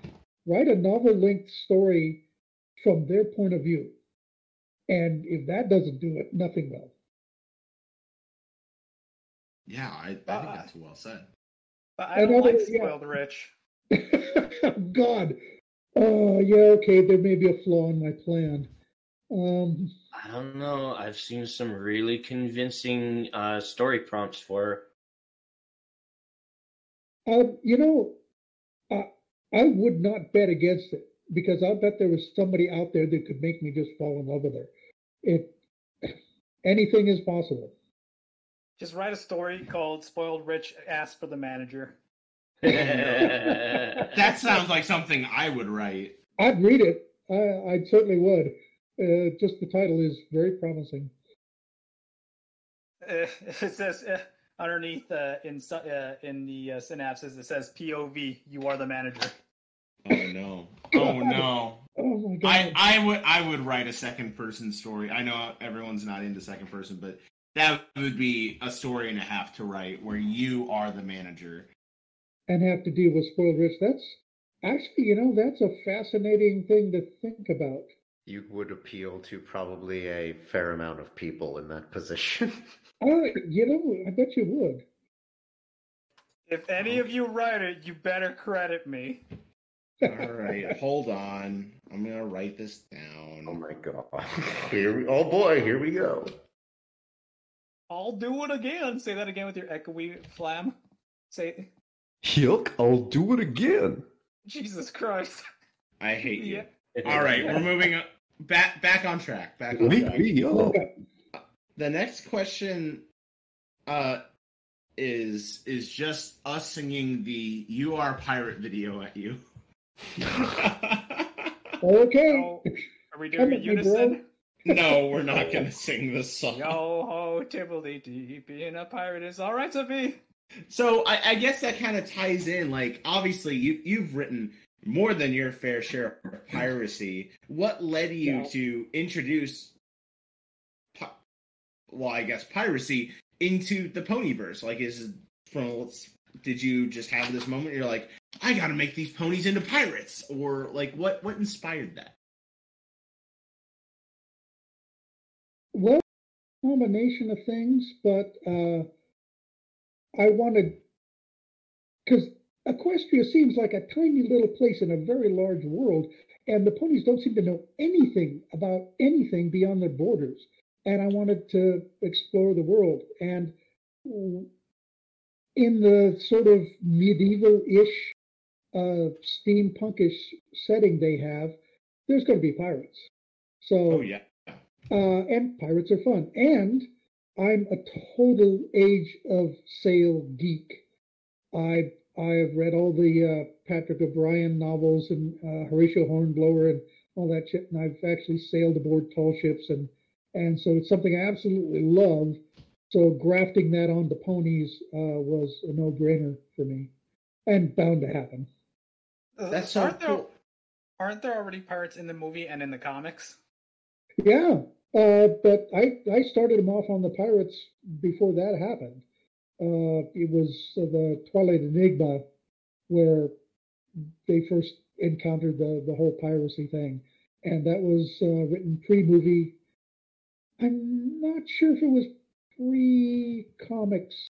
write a novel-length story from their point of view. And if that doesn't do it, nothing will. Yeah, I, I think Uh, that's well said. But I don't Another- like yeah. spoiled rich. (laughs) God. Oh, yeah, okay, there may be a flaw in my plan. Um, I don't know. I've seen some really convincing uh, story prompts for. uh, you know, I, I would not bet against it because I'll bet there was somebody out there that could make me just fall in love with her. It, anything is possible. Just write a story called "Spoiled Rich Asked for the Manager." That (laughs) that sounds like something I would write. I'd read it. I, I certainly would. Uh, just the title is very promising. Uh, (laughs) it says uh, underneath uh, in uh, in the uh, synapses it says POV. You are the manager. Oh no! Oh no! Oh my I god! I would I would write a second person story. I know everyone's not into second person, but that would be a story and a half to write where you are the manager. and have to deal with spoiled rich. That's actually, you know, that's a fascinating thing to think about. You would appeal to probably a fair amount of people in that position. (laughs) Uh, you know, I bet you would. If any of you write it, you better credit me. All right, hold on. I'm gonna write this down. oh my god! (laughs) Here we, oh boy, here we go. I'll do it again. Say that again with your echoey flam. Say, Yuck, I'll do it again. Jesus Christ. I hate you. Yeah. All right, we're (laughs) moving on. back back on track. Back on Wake track. me up. The next question uh is is just us singing the "You Are Pirate" video at you. Okay. Oh, are we doing a at me, unison? no, we're not gonna sing this song. Yo ho, tibbly dee, being a pirate is all right to be. So I, I guess that kind of ties in. Like, obviously, you you've written more than your fair share of piracy. What led you Yeah. to introduce, pi- well, I guess piracy into the ponyverse? Like, is from did you just have this moment? You're like, I got to make these ponies into pirates, or like, what what inspired that? Well, combination of things, but uh, I wanted because Equestria seems like a tiny little place in a very large world, and the ponies don't seem to know anything about anything beyond their borders. And I wanted to explore the world. And in the sort of medieval-ish, uh, steampunkish setting they have, there's going to be pirates. So, oh yeah, uh, and pirates are fun. And I'm a total Age of Sail geek. I I have read all the uh, Patrick O'Brian novels and uh, Horatio Hornblower and all that shit, and I've actually sailed aboard tall ships, and and so it's something I absolutely love. So grafting that onto ponies uh, was a no-brainer for me, and bound to happen. Uh, That's so aren't cool. there aren't there already pirates in the movie and in the comics? Yeah, uh, but I I started them off on the pirates before that happened. Uh, it was uh, the Twilight Enigma where they first encountered the the whole piracy thing, and that was uh, written pre-movie. I'm not sure if it was pre-comics,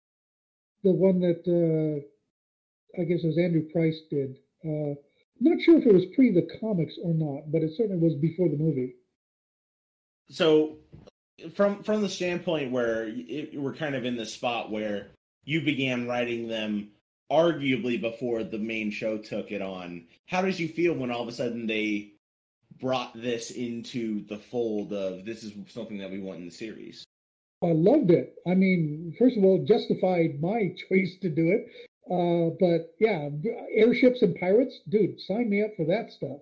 the one that uh, I guess it was Andrew Price did. Uh, not sure if it was pre the comics or not, but it certainly was before the movie. So, from from the standpoint where it, we're kind of in the spot where you began writing them arguably before the main show took it on, how did you feel when all of a sudden they brought this into the fold of this is something that we want in the series? I loved it. I mean, first of all, justified my (laughs) choice to do it. Uh, but yeah, airships and pirates, dude, sign me up for that stuff.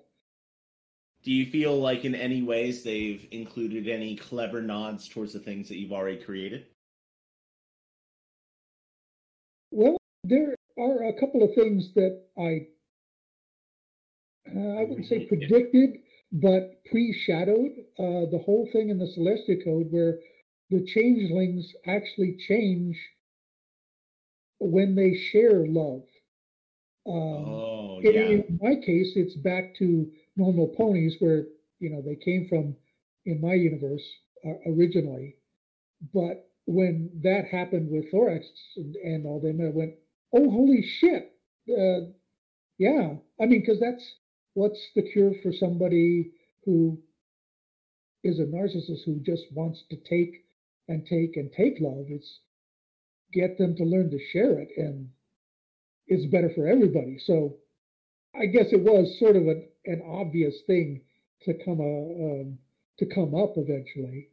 Do you feel like in any ways they've included any clever nods towards the things that you've already created? Well, there are a couple of things that I uh, I wouldn't say predicted, but pre-shadowed uh, the whole thing in the Celestia Code, where the changelings actually change when they share love. Um, oh in- In my case, it's back to normal ponies, where you know they came from in my universe uh, originally. But when that happened with Thorax and, and all them, I went, "Oh, holy shit!" Uh, yeah, I mean, because that's what's the cure for somebody who is a narcissist who just wants to take and take and take love. It's get them to learn to share it, and it's better for everybody. So I guess it was sort of an, an obvious thing to come uh, um, to come up eventually.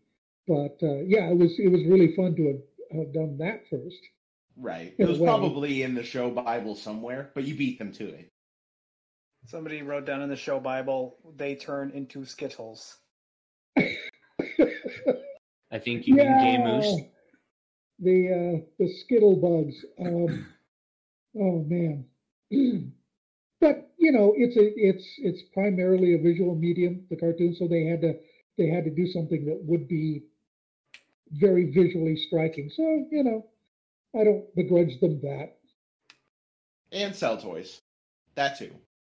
But uh, yeah, it was it was really fun to have, have done that first. Right. It was way. probably in the show Bible somewhere, but you beat them to it. Somebody wrote down in the show Bible they turn into Skittles. (laughs) I think you mean Gay Moose. The uh, the skittle bugs. Um, oh man. (clears throat) but you know, it's a it's it's primarily a visual medium, the cartoon, so they had to they had to do something that would be very visually striking. So you know, I don't begrudge them that. And sell toys. That too.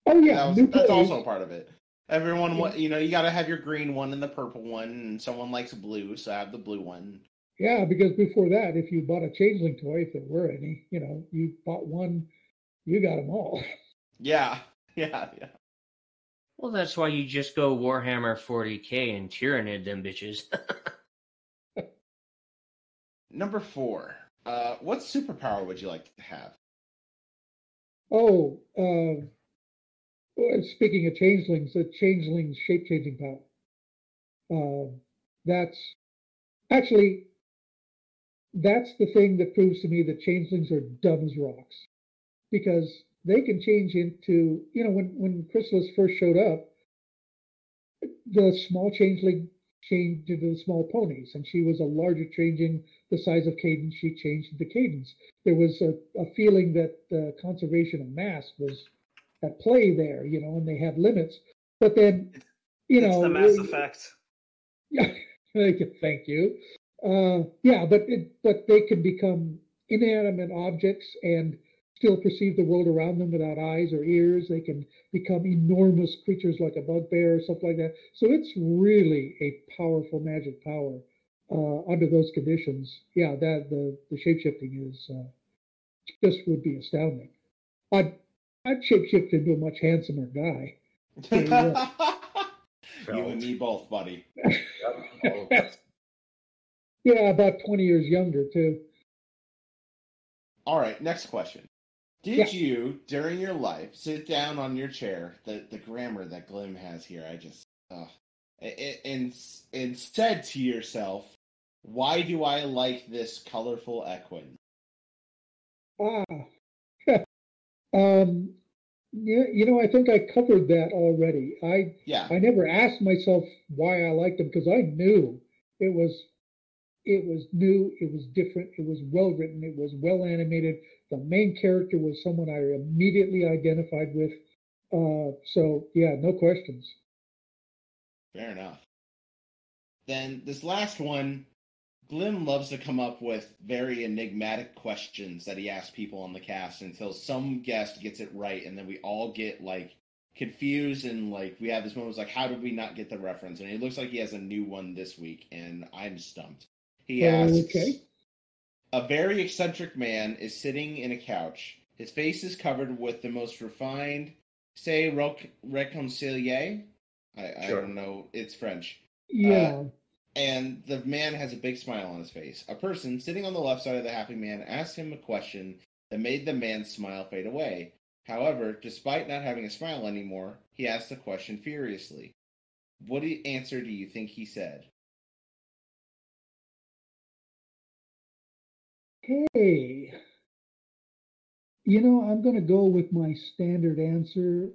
Oh yeah, that was, that's toys. also part of it. Everyone, wa- you know, you got to have your green one and the purple one, and someone likes blue, so I have the blue one. Yeah, because before that, if you bought a changeling toy, if there were any, you know, you bought one, you got them all. Yeah, (laughs) yeah, yeah. Well, that's why you just go Warhammer 40k and Tyranid them bitches. (laughs) Number four. Uh, what superpower would you like to have? Oh, uh, speaking of changelings, the changeling's shape changing power. Um, that's actually that's the thing that proves to me that changelings are dumb as rocks, because they can change into you know when when Chrysalis first showed up, the small changeling changed into the small ponies, and she was a larger changing the size of Cadance. She changed into Cadance. There was a, a feeling that uh, conservation of mass was at play there, you know, and they had limits. But then, you it's know, the Mass we- Effect. yeah, (laughs) thank you. Uh, yeah, but it, but they can become inanimate objects and still perceive the world around them without eyes or ears. They can become enormous creatures like a bugbear or something like that. So it's really a powerful magic power uh, under those conditions. Yeah, that the the shapeshifting is uh, just would be astounding. I'd I'd shapeshift into a much handsomer guy. (laughs) (laughs) you and me both, buddy. (laughs) yeah, about twenty years younger too. All right, next question. Did yeah. you, during your life, sit down on your chair? The the grammar that Glim has here, I just, uh, and and said to yourself, "Why do I like this colorful equine?" Ah, (laughs) um, yeah, you know, I think I covered that already. I yeah, I never asked myself why I liked them because I knew it was it was new, it was different, it was well written, it was well animated. The main character was someone I immediately identified with. Uh, so yeah, no questions. Fair enough. Then this last one, Glenn loves to come up with very enigmatic questions that he asks people on the cast until some guest gets it right, and then we all get like confused and like we have this moment like how did we not get the reference? And it looks like he has a new one this week, and I'm stumped. He asks, okay. A very eccentric man is sitting in a couch. His face is covered with the most refined, say, roc- reconcilier. I, I don't know. It's French. Yeah. Uh, and the man has a big smile on his face. A person sitting on the left side of the happy man asked him a question that made the man's smile fade away. However, despite not having a smile anymore, he asked the question furiously. What answer do you think he said? Okay. You know, I'm going to go with my standard answer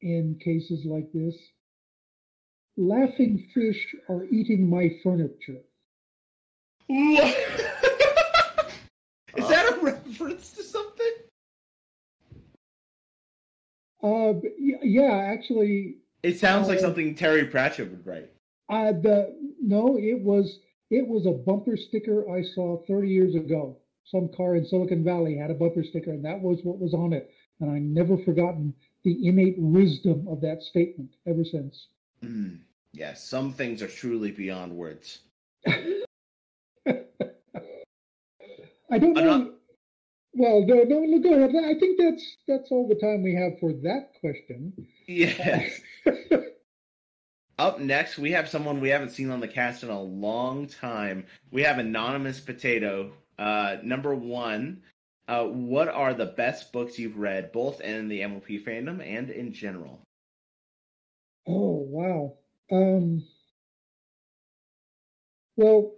in cases like this. Laughing fish are eating my furniture. What? (laughs) Is that a reference to something? Uh, yeah, actually. It sounds uh, like something Terry Pratchett would write. Uh, the no, it was it was a bumper sticker I saw 30 years ago some car in Silicon Valley had a bumper sticker, and that was what was on it. And I never forgotten the innate wisdom of that statement ever since. Mm, yes, some things are truly beyond words. (laughs) I don't know. Not... Well, no, no, go ahead. I think that's that's all the time we have for that question. Yes. (laughs) Up next, we have someone we haven't seen on the cast in a long time. We have Anonymous Potato, uh, number one, uh, what are the best books you've read, both in the MLP fandom and in general? Oh wow. Um, well,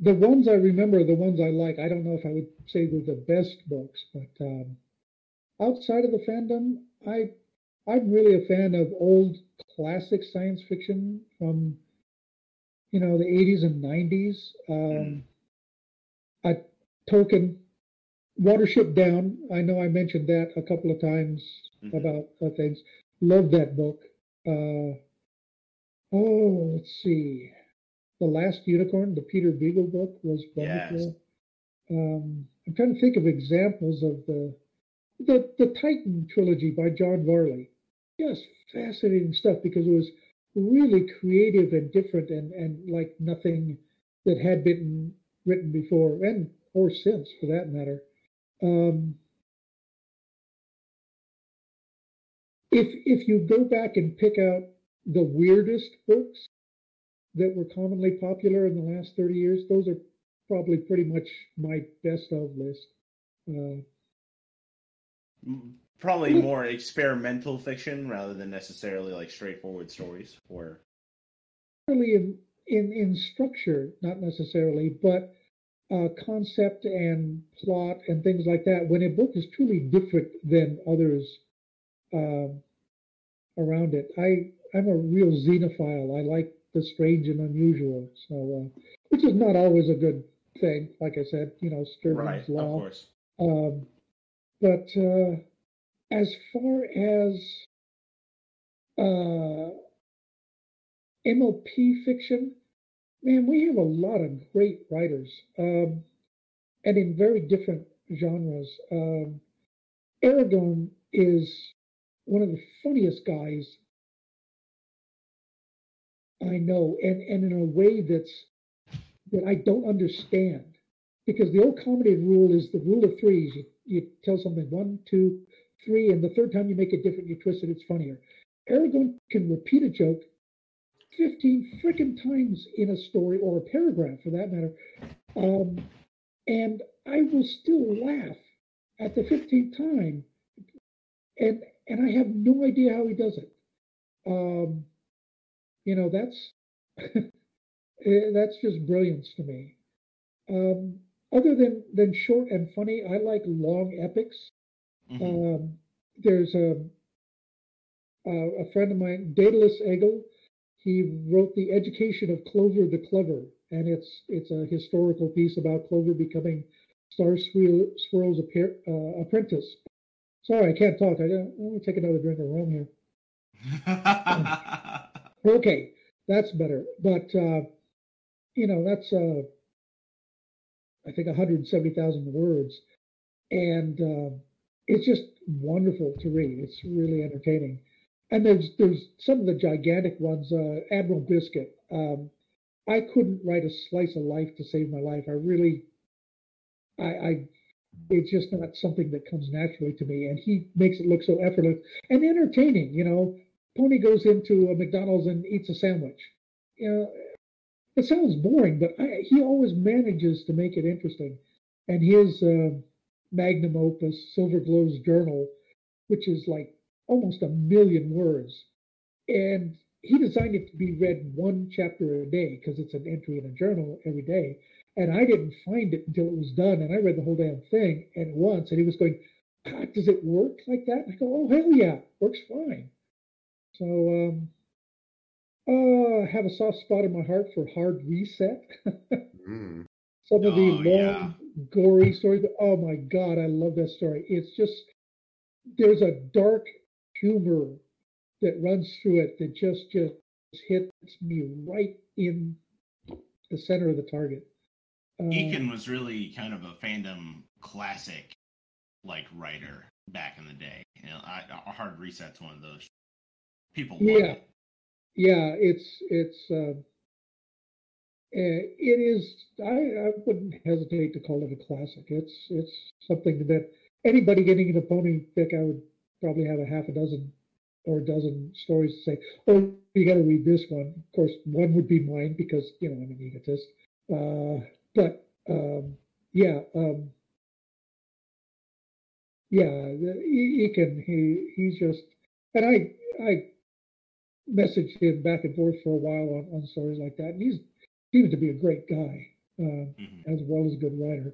the ones I remember, the ones I like. I don't know if I would say they're the best books, but um, outside of the fandom, I I'm really a fan of old classic science fiction from you know the 80s and 90s. Um, mm. I Tolkien, Watership Down. I know I mentioned that a couple of times mm-hmm. about uh, things. Love that book. Uh, oh, let's see. The Last Unicorn, the Peter Beagle book, was wonderful. Yes. Um, I'm trying to think of examples of the the the Titan trilogy by John Varley. Just fascinating stuff because it was really creative and different and and like nothing that had been written before and or since, for that matter. Um, if if you go back and pick out the weirdest books that were commonly popular in the last 30 years, those are probably pretty much my best of list. Uh, probably more experimental fiction rather than necessarily like straightforward stories or really in, in in structure not necessarily but uh, concept and plot and things like that when a book is truly different than others um, around it. I I'm a real xenophile. I like the strange and unusual. So, uh, which is not always a good thing. Like I said, you know, Sturgeon's right, law. Of course. Um, but uh, as far as uh, MLP fiction, man, we have a lot of great writers, um, and in very different genres. Um, Aragon is one of the funniest guys I know, and, and in a way that's that I don't understand. Because the old comedy rule is the rule of threes. You, you tell something one, two, three, and the third time you make it different, you twist it, it's funnier. Aragon can repeat a joke 15 freaking times in a story or a paragraph for that matter. Um, and I will still laugh at the 15th time. And and I have no idea how he does it. Um, you know, that's (laughs) eh, that's just brilliance to me. Um, other than than short and funny, I like long epics. Mhm. Um, there's a, a a friend of mine, Daedalus Egel. He wrote the Education of Clover the Clever, and it's it's a historical piece about Clover becoming Star Swirl, Swirl's appear, uh, apprentice. Sorry, I can't talk. I let me take another drink of rum here. (laughs) Okay, that's better. But uh, you know, that's uh, I think 170,000 words, and uh, it's just wonderful to read. It's really entertaining. And there's there's some of the gigantic ones. Uh, Admiral Biscuit. Um, I couldn't write a slice of life to save my life. I really, I, I, it's just not something that comes naturally to me. And he makes it look so effortless and entertaining. You know, Pony goes into a McDonald's and eats a sandwich. You know, it sounds boring, but I, he always manages to make it interesting. And his uh, magnum opus, Silver Glow's Journal, which is like almost a million words, and he designed it to be read one chapter a day because it's an entry in a journal every day. And I didn't find it until it was done, and I read the whole damn thing at once. And he was going, God, "Does it work like that?" And I go, "Oh hell yeah, works fine." So um, uh, I have a soft spot in my heart for Hard Reset. Mm. (laughs) Some of the Oh, long, yeah. gory stories. but Oh my God, I love that story. It's just there's a dark humor that runs through it that just just hits me right in the center of the target. Um, Eakin was really kind of a fandom classic, like writer back in the day. You know, I, a hard reset's one of those. People Yeah, it. yeah, it's it's uh, uh, it is. I, I wouldn't hesitate to call it a classic. It's it's something that anybody getting into pony pick, I would probably have a half a dozen or a dozen stories to say. Oh, you got to read this one. Of course, one would be mine because you know I'm an egotist. Uh, but um, yeah, um, yeah, he, he can. He he's just and I I messaged him back and forth for a while on, on stories like that, and he's seems to be a great guy uh, Mhm. as well as a good writer.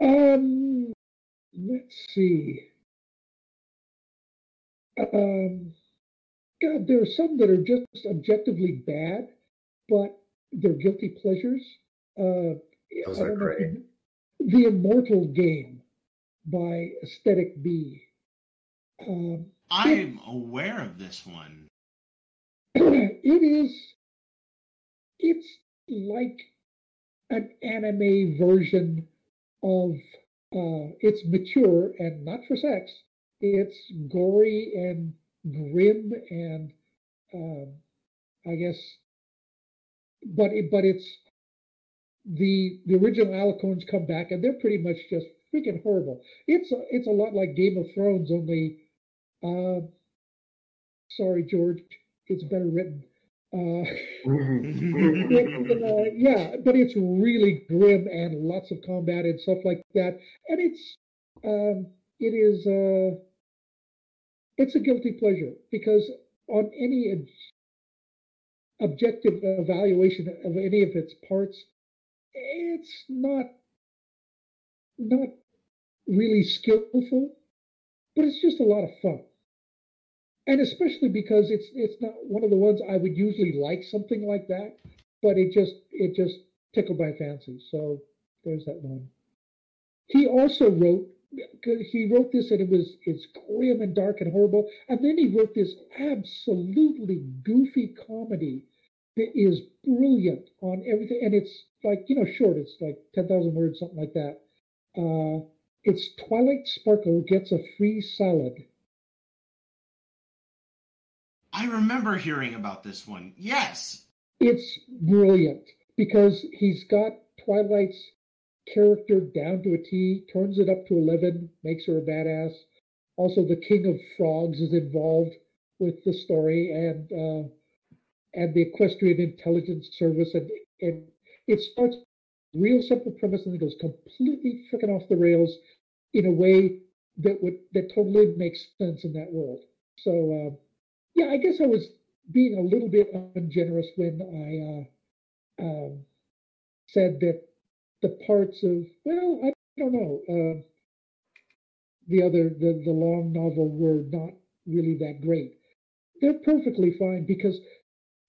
Um, let's see. Um, God, there are some that are just objectively bad, but they're guilty pleasures. Uh, Those are don't know if great. you- The Immortal Game by Aesthetic B. Um, I'm aware of this one. (clears throat) it is it's like an anime version of uh it's mature and not for sex it's gory and grim and um i guess but it but it's the the original alicorns come back and they're pretty much just freaking horrible it's a, it's a lot like game of thrones only uh sorry george it's better written uh it, (laughs) uh, (laughs) yeah, but it's really grim and lots of combat and stuff like that. And it's um, it is uh, it's a guilty pleasure because on any ob- objective evaluation of any of its parts, it's not not really skillful, but it's just a lot of fun and especially because it's it's not one of the ones I would usually like something like that, but it just it just tickled my fancy. So there's that one. He also wrote he wrote this and it was it's grim and dark and horrible, and then he wrote this absolutely goofy comedy that is brilliant on everything, and it's like you know short. It's like ten thousand words, something like that. Uh, it's Twilight Sparkle gets a free salad. I remember hearing about this one. Yes. It's brilliant because he's got Twilight's character down to a T, turns it up to 11, makes her a badass. Also, the King of Frogs is involved with the story and uh, and the Equestrian Intelligence Service, and, and it starts real simple premise and it goes completely freaking off the rails in a way that would that totally makes sense in that world. So uh, yeah, I guess I was being a little bit ungenerous when I uh, um, said that the parts of well, I don't know, uh, the other the the long novel were not really that great. They're perfectly fine because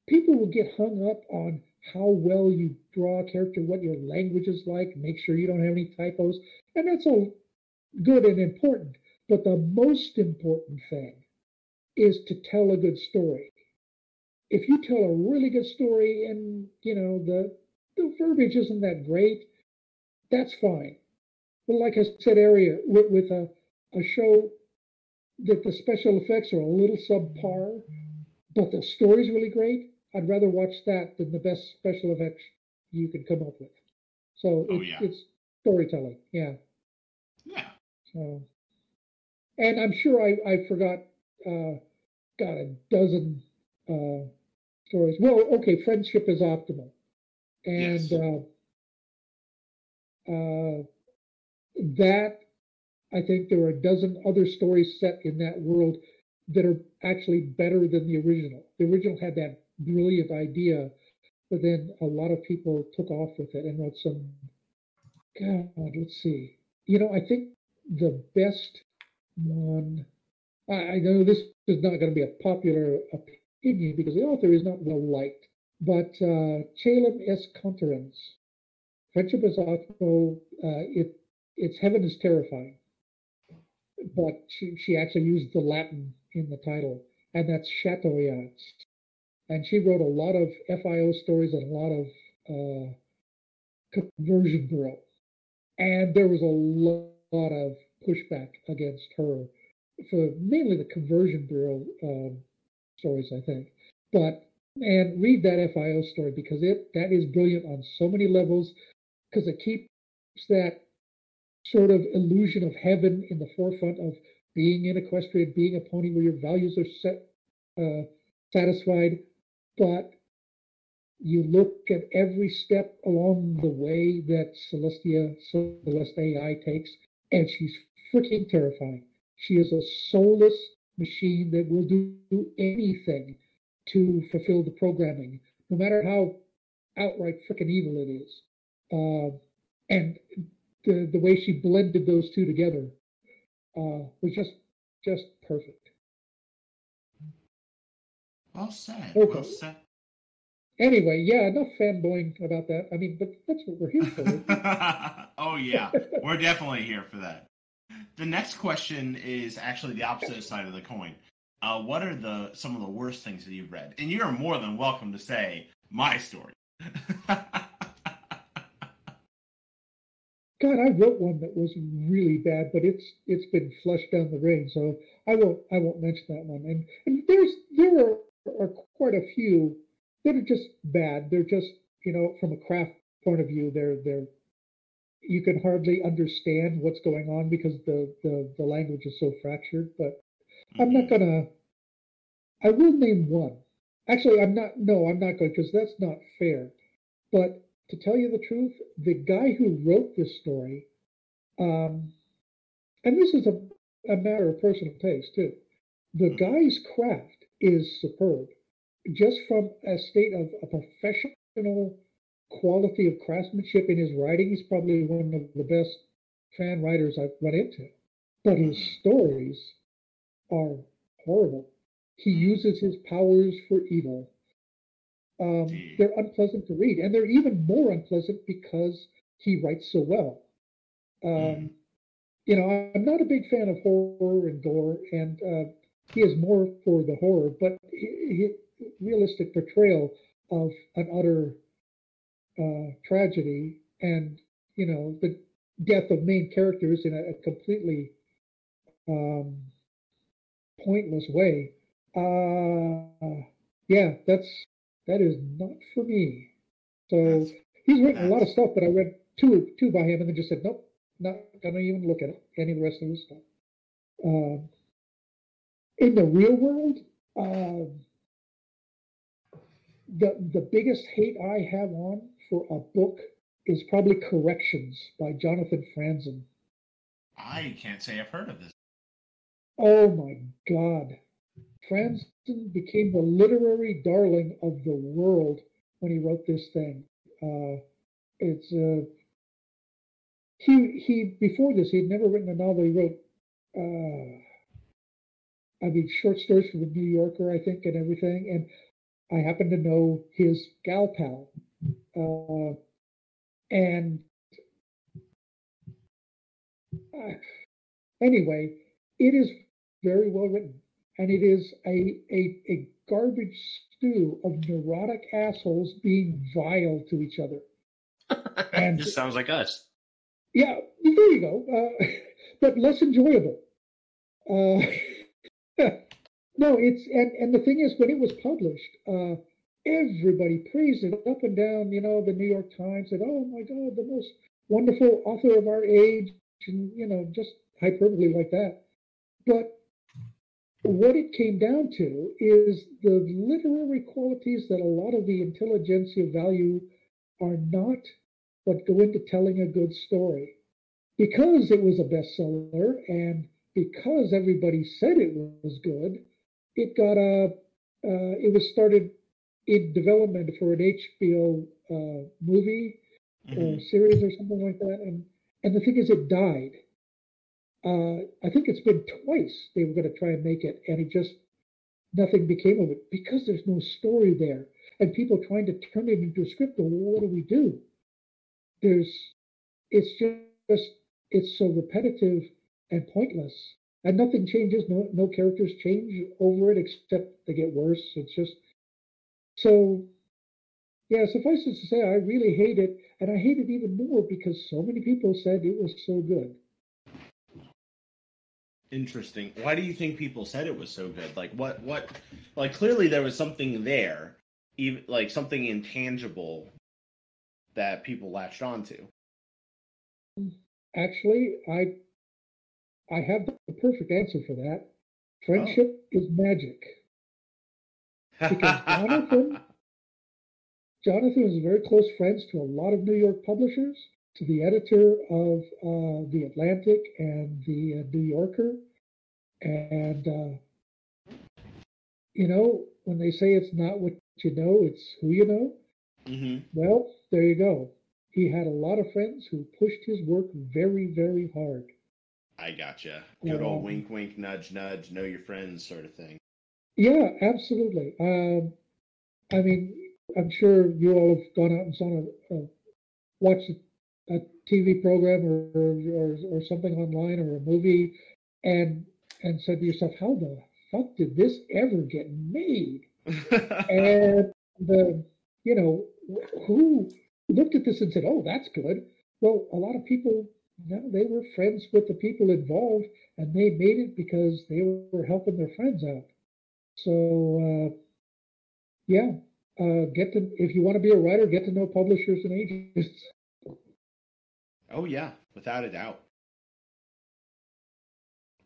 people will get hung up on how well you draw a character, what your language is like, make sure you don't have any typos, and that's all good and important. But the most important thing is to tell a good story. If you tell a really good story and you know the the verbiage isn't that great, that's fine. But like I said earlier, with, with a, a show that the special effects are a little subpar, but the story's really great, I'd rather watch that than the best special effects you can come up with. So Oh, it, yeah. it's storytelling, yeah. Yeah. So, and I'm sure I, I forgot, uh, got a dozen uh, stories. Well, okay, friendship is optimal, and Yes. uh, uh, that I think there are a dozen other stories set in that world that are actually better than the original. The original had that brilliant idea, but then a lot of people took off with it and wrote some. God, let's see. You know, I think the best one. I, I know this is not going to be a popular opinion because the author is not well liked, but uh, Caelum Est Conterrens, Optimal. Uh, it its heaven is terrifying, but she she actually used the Latin in the title, and that's Chatoyance. And she wrote a lot of FIO stories and a lot of uh, conversion bureau. And there was a lo- lot of pushback against her for mainly the conversion bureau um, stories, I think. But and read that FIO story because it that is brilliant on so many levels because it keeps that sort of illusion of heaven in the forefront of being in equestrian, being a pony where your values are set, uh, satisfied, but you look at every step along the way that Celestia, CelestAI takes, and she's freaking terrifying. She is a soulless machine that will do anything to fulfill the programming, no matter how outright freaking evil it is. Uh, and the the way she blended those two together uh, was just just perfect. Well said. Okay. Well said. Anyway, yeah, enough fanboying about that. I mean, but that's what we're here for. (laughs) oh yeah, we're definitely here for that. The next question is actually the opposite side of the coin. Uh, what are the some of the worst things that you've read? And you are more than welcome to say my story. (laughs) God, I wrote one that was really bad, but it's it's been flushed down the drain, so I won't I won't mention that one. And and there's there are, are quite a few that are just bad. They're just you know from a craft point of view, they're they're you can hardly understand what's going on because the the, the language is so fractured. But I'm not mm-hmm. gonna. I will name one. Actually, I'm not. No, I'm not going because that's not fair. But to tell you the truth, the guy who wrote this story, um, and this is a, a matter of personal taste too, the hmm. guy's craft is superb. Just from a state of a professional quality of craftsmanship in his writing, he's probably one of the best fan writers I've run into. But his hmm. stories are horrible. He hmm. uses his powers for evil. Um, they're unpleasant to read, and they're even more unpleasant because he writes so well. Um, Mm. You know, I'm not a big fan of horror and gore, and uh, he is more for the horror, but he, he, realistic portrayal of an utter uh, tragedy and you know the death of main characters in a, a completely um, pointless way. Uh, yeah, that's that is not for me. So That's- he's written a lot of stuff, but I read two two by him and then just said nope, not gonna even look at any of the rest of his stuff. Um, in the real world, um, the the biggest hate I have on for a book is probably Corrections by Jonathan Franzen. I can't say I've heard of this. Oh my God. Franzen became the literary darling of the world when he wrote this thing. Uh, it's uh, he he before this he'd never written a novel. He wrote uh, I mean short stories for the New Yorker, I think, and everything. And I happen to know his gal pal, uh, and uh, anyway, it is very well written, and it is a a, a garbage stew of neurotic assholes being vile to each other. (laughs) And- just sounds like us. Yeah, there you go. Uh, (laughs) but less enjoyable. Uh, (laughs) no, it's and and the thing is, when it was published, uh, everybody praised it up and down. You know, the New York Times said, "Oh my God, the most wonderful author of our age," and you know, just hyperbole like that. But what it came down to is the literary qualities that a lot of the intelligentsia value are not what go into telling a good story. Because it was a bestseller and because everybody said it was good, it got a, uh, it was started in development for an HBO uh, movie or Mhm. series or something like that. And, and the thing is, it died. Uh, I think it's been twice they were going to try and make it, and it just, nothing became of it because there's no story there. And people trying to turn it into a script, well, what do we do? there's it's just it's so repetitive and pointless and nothing changes no no characters change over it except they get worse it's just so yeah suffice it to say i really hate it and i hate it even more because so many people said it was so good Interesting. Why do you think people said it was so good? Like what what like clearly there was something there, even like something intangible that people latched onto. actually i i have the perfect answer for that friendship oh. is magic Because (laughs) Jonathan- Jonathan is very close friends to a lot of New York publishers, to the editor of uh, The Atlantic and The uh, New Yorker. And, uh, you know, when they say it's not what you know, it's who you know, hmm well, there you go. He had a lot of friends who pushed his work very, very hard. I gotcha. Good old Um, wink, wink, nudge, nudge. Know your friends, sort of thing. Yeah, absolutely. Um, I mean, I'm sure you all have gone out and saw a, a watched a, TV program or, or or something online or a movie, and and said to yourself, "How the fuck did this ever get made?" (laughs) And the you know who looked at this and said, "Oh, that's good." Well, a lot of people, you know, they were friends with the people involved, and they made it because they were helping their friends out. So, uh, yeah, uh, get to if you want to be a writer, get to know publishers and agents. Oh yeah, without a doubt.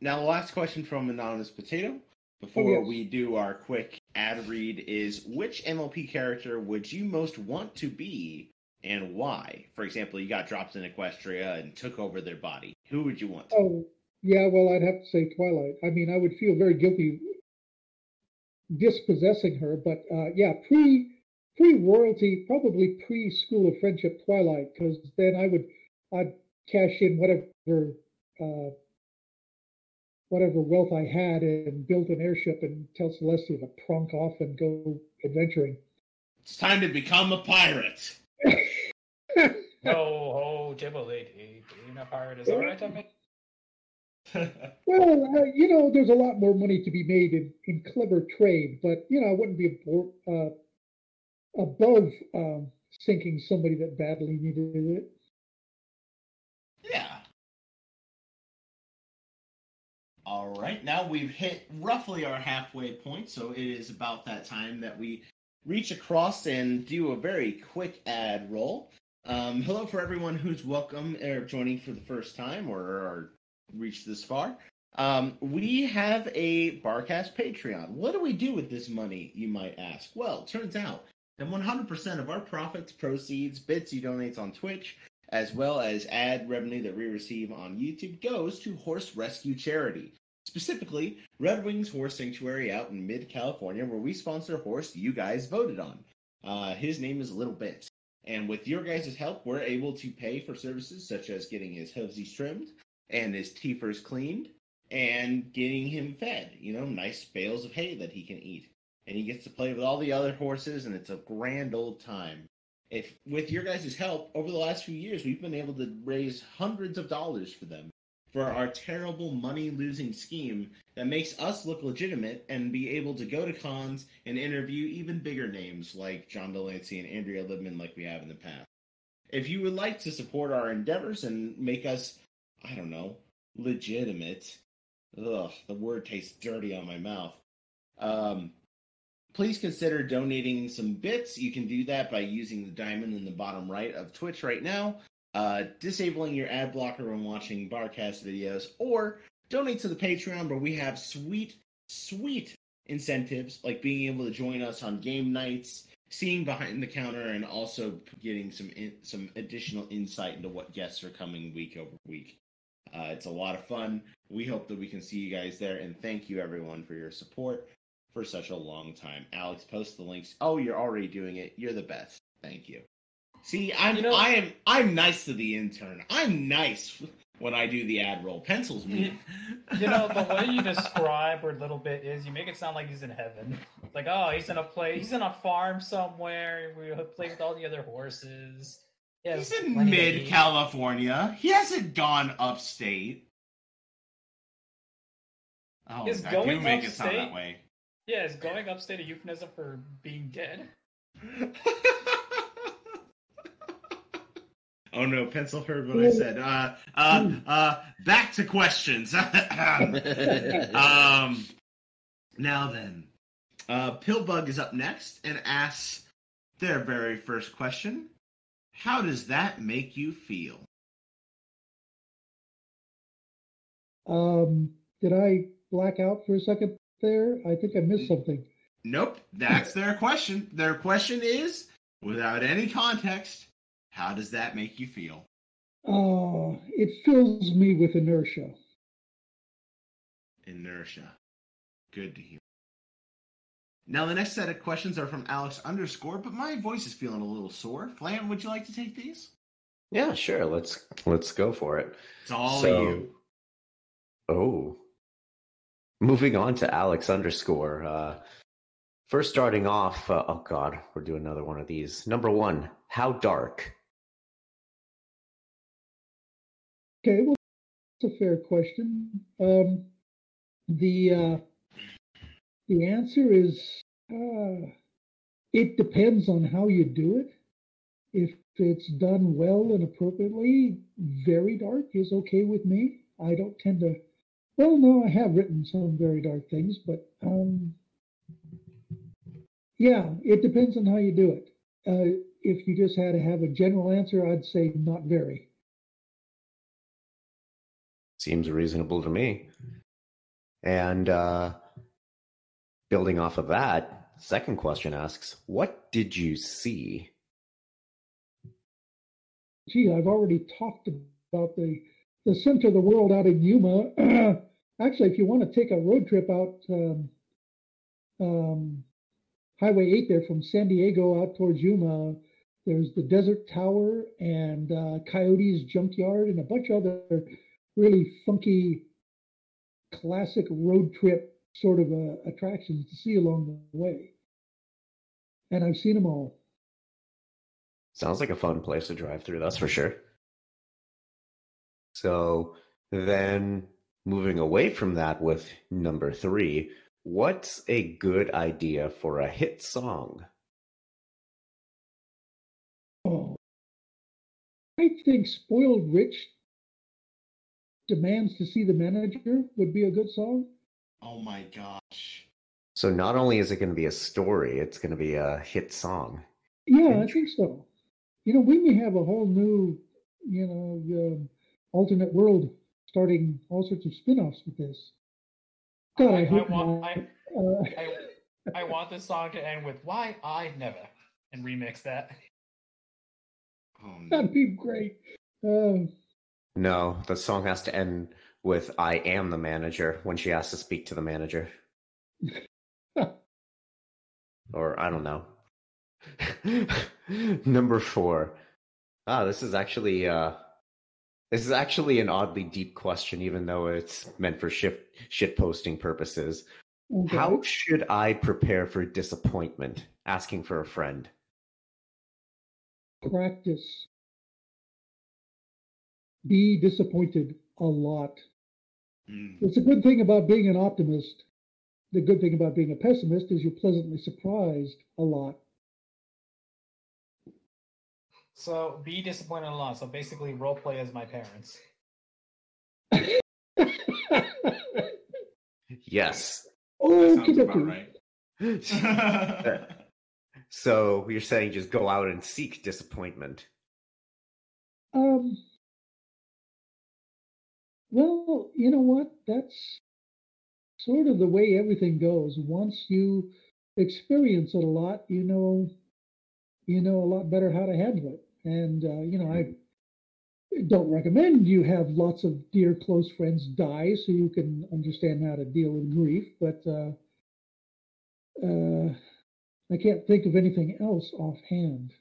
Now the last question from Anonymous Potato before yes. we do our quick ad read is which MLP character would you most want to be and why? For example, you got dropped in Equestria and took over their body. Who would you want? to Oh, yeah. Well, I'd have to say Twilight. I mean, I would feel very guilty dispossessing her, but uh, yeah, pre pre royalty, probably pre School of Friendship Twilight, because then I would I'd cash in whatever uh, whatever wealth I had and build an airship and tell Celestia to prunk off and go adventuring. It's time to become a pirate. No, (laughs) ho, Ghibli. Being a pirate is all right. I mean, (laughs) Well, uh, you know, there's a lot more money to be made in, in clever trade, but you know, I wouldn't be a uh, above um, sinking somebody that badly needed it. All right, now we've hit roughly our halfway point, so it is about that time that we reach across and do a very quick ad roll. Um, hello for everyone who's welcome or joining for the first time or, or reached this far. Um, we have a Barcast Patreon. What do we do with this money, you might ask? Well, turns out that 100% of our profits, proceeds, bits you donate on Twitch, as well as ad revenue that we receive on YouTube, goes to Horse Rescue Charity. Specifically, Red Wings Horse Sanctuary out in mid California, where we sponsor a horse you guys voted on. Uh, his name is Little Bit. And with your guys' help, we're able to pay for services such as getting his hoofsies trimmed and his teethers cleaned and getting him fed. You know, nice bales of hay that he can eat. And he gets to play with all the other horses, and it's a grand old time. If with your guys' help, over the last few years, we've been able to raise hundreds of dollars for them for our terrible money losing scheme that makes us look legitimate and be able to go to cons and interview even bigger names like John de Lancie and Andrea Libman, like we have in the past. If you would like to support our endeavors and make us, I don't know, legitimate, ugh, the word tastes dirty on my mouth. Um, please consider donating some bits. You can do that by using the diamond in the bottom right of Twitch right now, uh, disabling your ad blocker when watching Barcast videos, or donate to the Patreon where we have sweet, sweet incentives like being able to join us on game nights, seeing behind the counter, and also getting some in, some additional insight into what guests are coming week over week. Uh, it's a lot of fun. We hope that we can see you guys there, and thank you everyone for your support for such a long time. Alex, post the links. Oh, you're already doing it. You're the best. Thank you. See, I'm You know- I am I'm nice to the intern. I'm nice when I do the ad roll. Pencils me. (laughs) You know, the way you describe where Little Bit is, you make it sound like he's in heaven. Like, oh, he's in a place, he's in a farm somewhere. We play with all the other horses. Yeah, He's in mid California. He hasn't gone upstate. Oh, Is I do going make it sound that way. Yeah, is going upstate a euphemism for being dead? (laughs) oh no, Pencil heard what I said. Uh, uh, uh, back to questions. (laughs) um, now then, uh, Pillbug is up next and asks their very first question: How does that make you feel? Um, did I black out for a second there? I think I missed something. Nope, that's their question. Their question is, without any context, how does that make you feel? Uh, it fills me with inertia. Inertia. Good to hear. Now the next set of questions are from Alex underscore, but my voice is feeling a little sore. Flam, would you like to take these? Yeah, sure. Let's let's go for it. It's all So- you. Oh. Moving on to Alex underscore. Uh, first, starting off. Uh, oh God, we're doing another one of these. Number one. How dark? Okay, well, that's a fair question. Um, the uh, the answer is uh, it depends on how you do it. If it's done well and appropriately, very dark is okay with me. I don't tend to. Well, no, I have written some very dark things, but um, yeah, it depends on how you do it. Uh, if you just had to have a general answer, I'd say not very. Seems reasonable to me. And uh, building off of that, second question asks, "What did you see?" gee, I've already talked about the the center of the world out in Yuma. (clears throat) Actually, if you want to take a road trip out um, um, Highway 8 there from San Diego out towards Yuma, there's the Desert Tower and uh, Coyote's Junkyard and a bunch of other really funky classic road trip sort of uh, attractions to see along the way. And I've seen them all. Sounds like a fun place to drive through, that's for sure. So then moving away from that with number three, what's a good idea for a hit song? Oh, I think Spoiled Rich Demands to See the Manager would be a good song. Oh my gosh. So not only is it going to be a story, it's going to be a hit song. Yeah, I think so. You know, we may have a whole new, you know, um, alternate world starting all sorts of spin-offs with this. God, I, I, I hope want not. I, Uh, I, I want this song to end with "Why I Never" and remix that. Oh no. that'd be great. Uh, No, the song has to end with "I am the manager" when she has to speak to the manager, (laughs) or I don't know. (laughs) Number four. Ah, this is actually uh, this is actually an oddly deep question, even though it's meant for shit shit posting purposes. okay. How should I prepare for disappointment? Asking for a friend. practice. Be disappointed a lot. Mm. It's a good thing about being an optimist. The good thing about being a pessimist is you're pleasantly surprised a lot. So be disappointed a lot. So basically, role play as my parents. Yes. oh, That sounds about right. (laughs) so you're saying just go out and seek disappointment. Um, well, you know what? That's sort of the way everything goes. Once you experience it a lot, you know, you know a lot better how to handle it. And uh, you know, I don't recommend you have lots of dear close friends die so you can understand how to deal with grief. But uh, uh, I can't think of anything else offhand.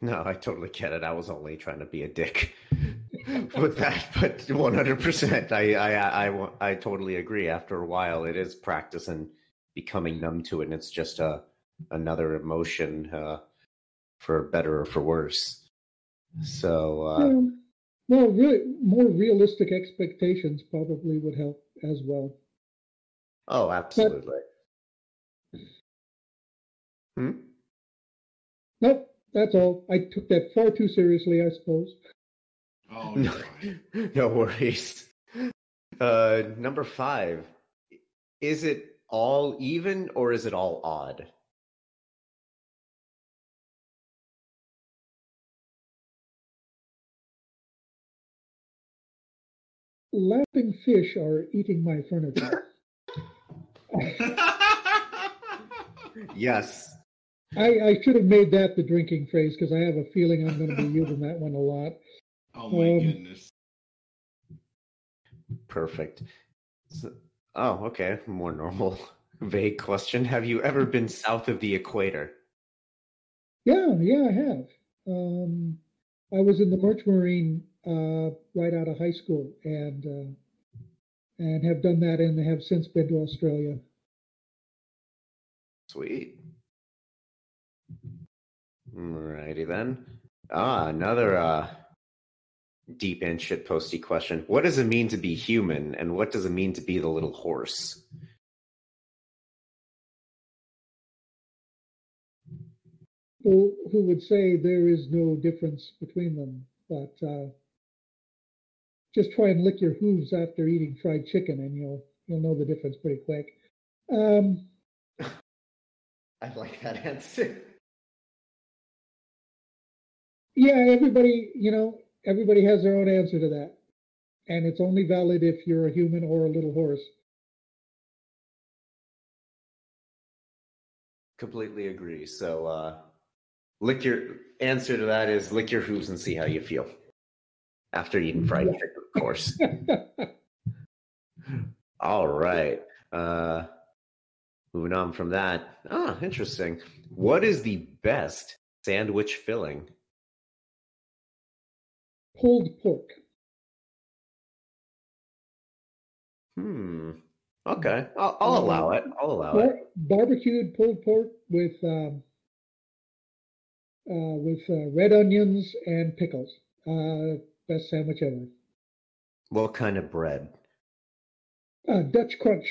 No, I totally get it. I was only trying to be a dick (laughs) with that, but 100%. I, I, I, I, totally agree. After a while, it is practice and becoming numb to it, and it's just a another emotion, uh, for better or for worse. So, uh, Um, well, really, more realistic expectations probably would help as well. oh, absolutely. Hmm? Nope, that's all. I took that far too seriously, I suppose. Oh, (laughs) No, (laughs) no worries. Uh, number five. Is it all even or is it all odd? Laughing fish are eating my furniture. (laughs) Yes. I, I should have made that the drinking phrase because I have a feeling I'm going to be (laughs) using that one a lot. oh my Um, goodness. Perfect. So- oh, okay. More normal, (laughs) vague question. Have you ever been south of the equator? Yeah, yeah, I have. Um, I was in the Merch Marine uh, right out of high school, and uh, and have done that, and have since been to Australia. Sweet. Alrighty then. Ah, another uh, deep and shit posty question. What does it mean to be human, and what does it mean to be the little horse? Who would say there is no difference between them, but uh, just try and lick your hooves after eating fried chicken, and you'll you'll know the difference pretty quick. Um, (laughs) I like that answer. yeah, everybody, you know, everybody has their own answer to that, and it's only valid if you're a human or a little horse. Completely agree. So, uh, lick your answer to that is lick your hooves and see how you feel after eating fried chicken, of course. (laughs) All right. Uh, moving on from that. Ah, interesting. What is the best sandwich filling? Pulled pork. Hmm. Okay, I'll, I'll allow it. I'll allow it. Barbecued pulled pork with um, uh, with uh, red onions and pickles. Uh, best sandwich ever. What kind of bread? Uh, Dutch crunch.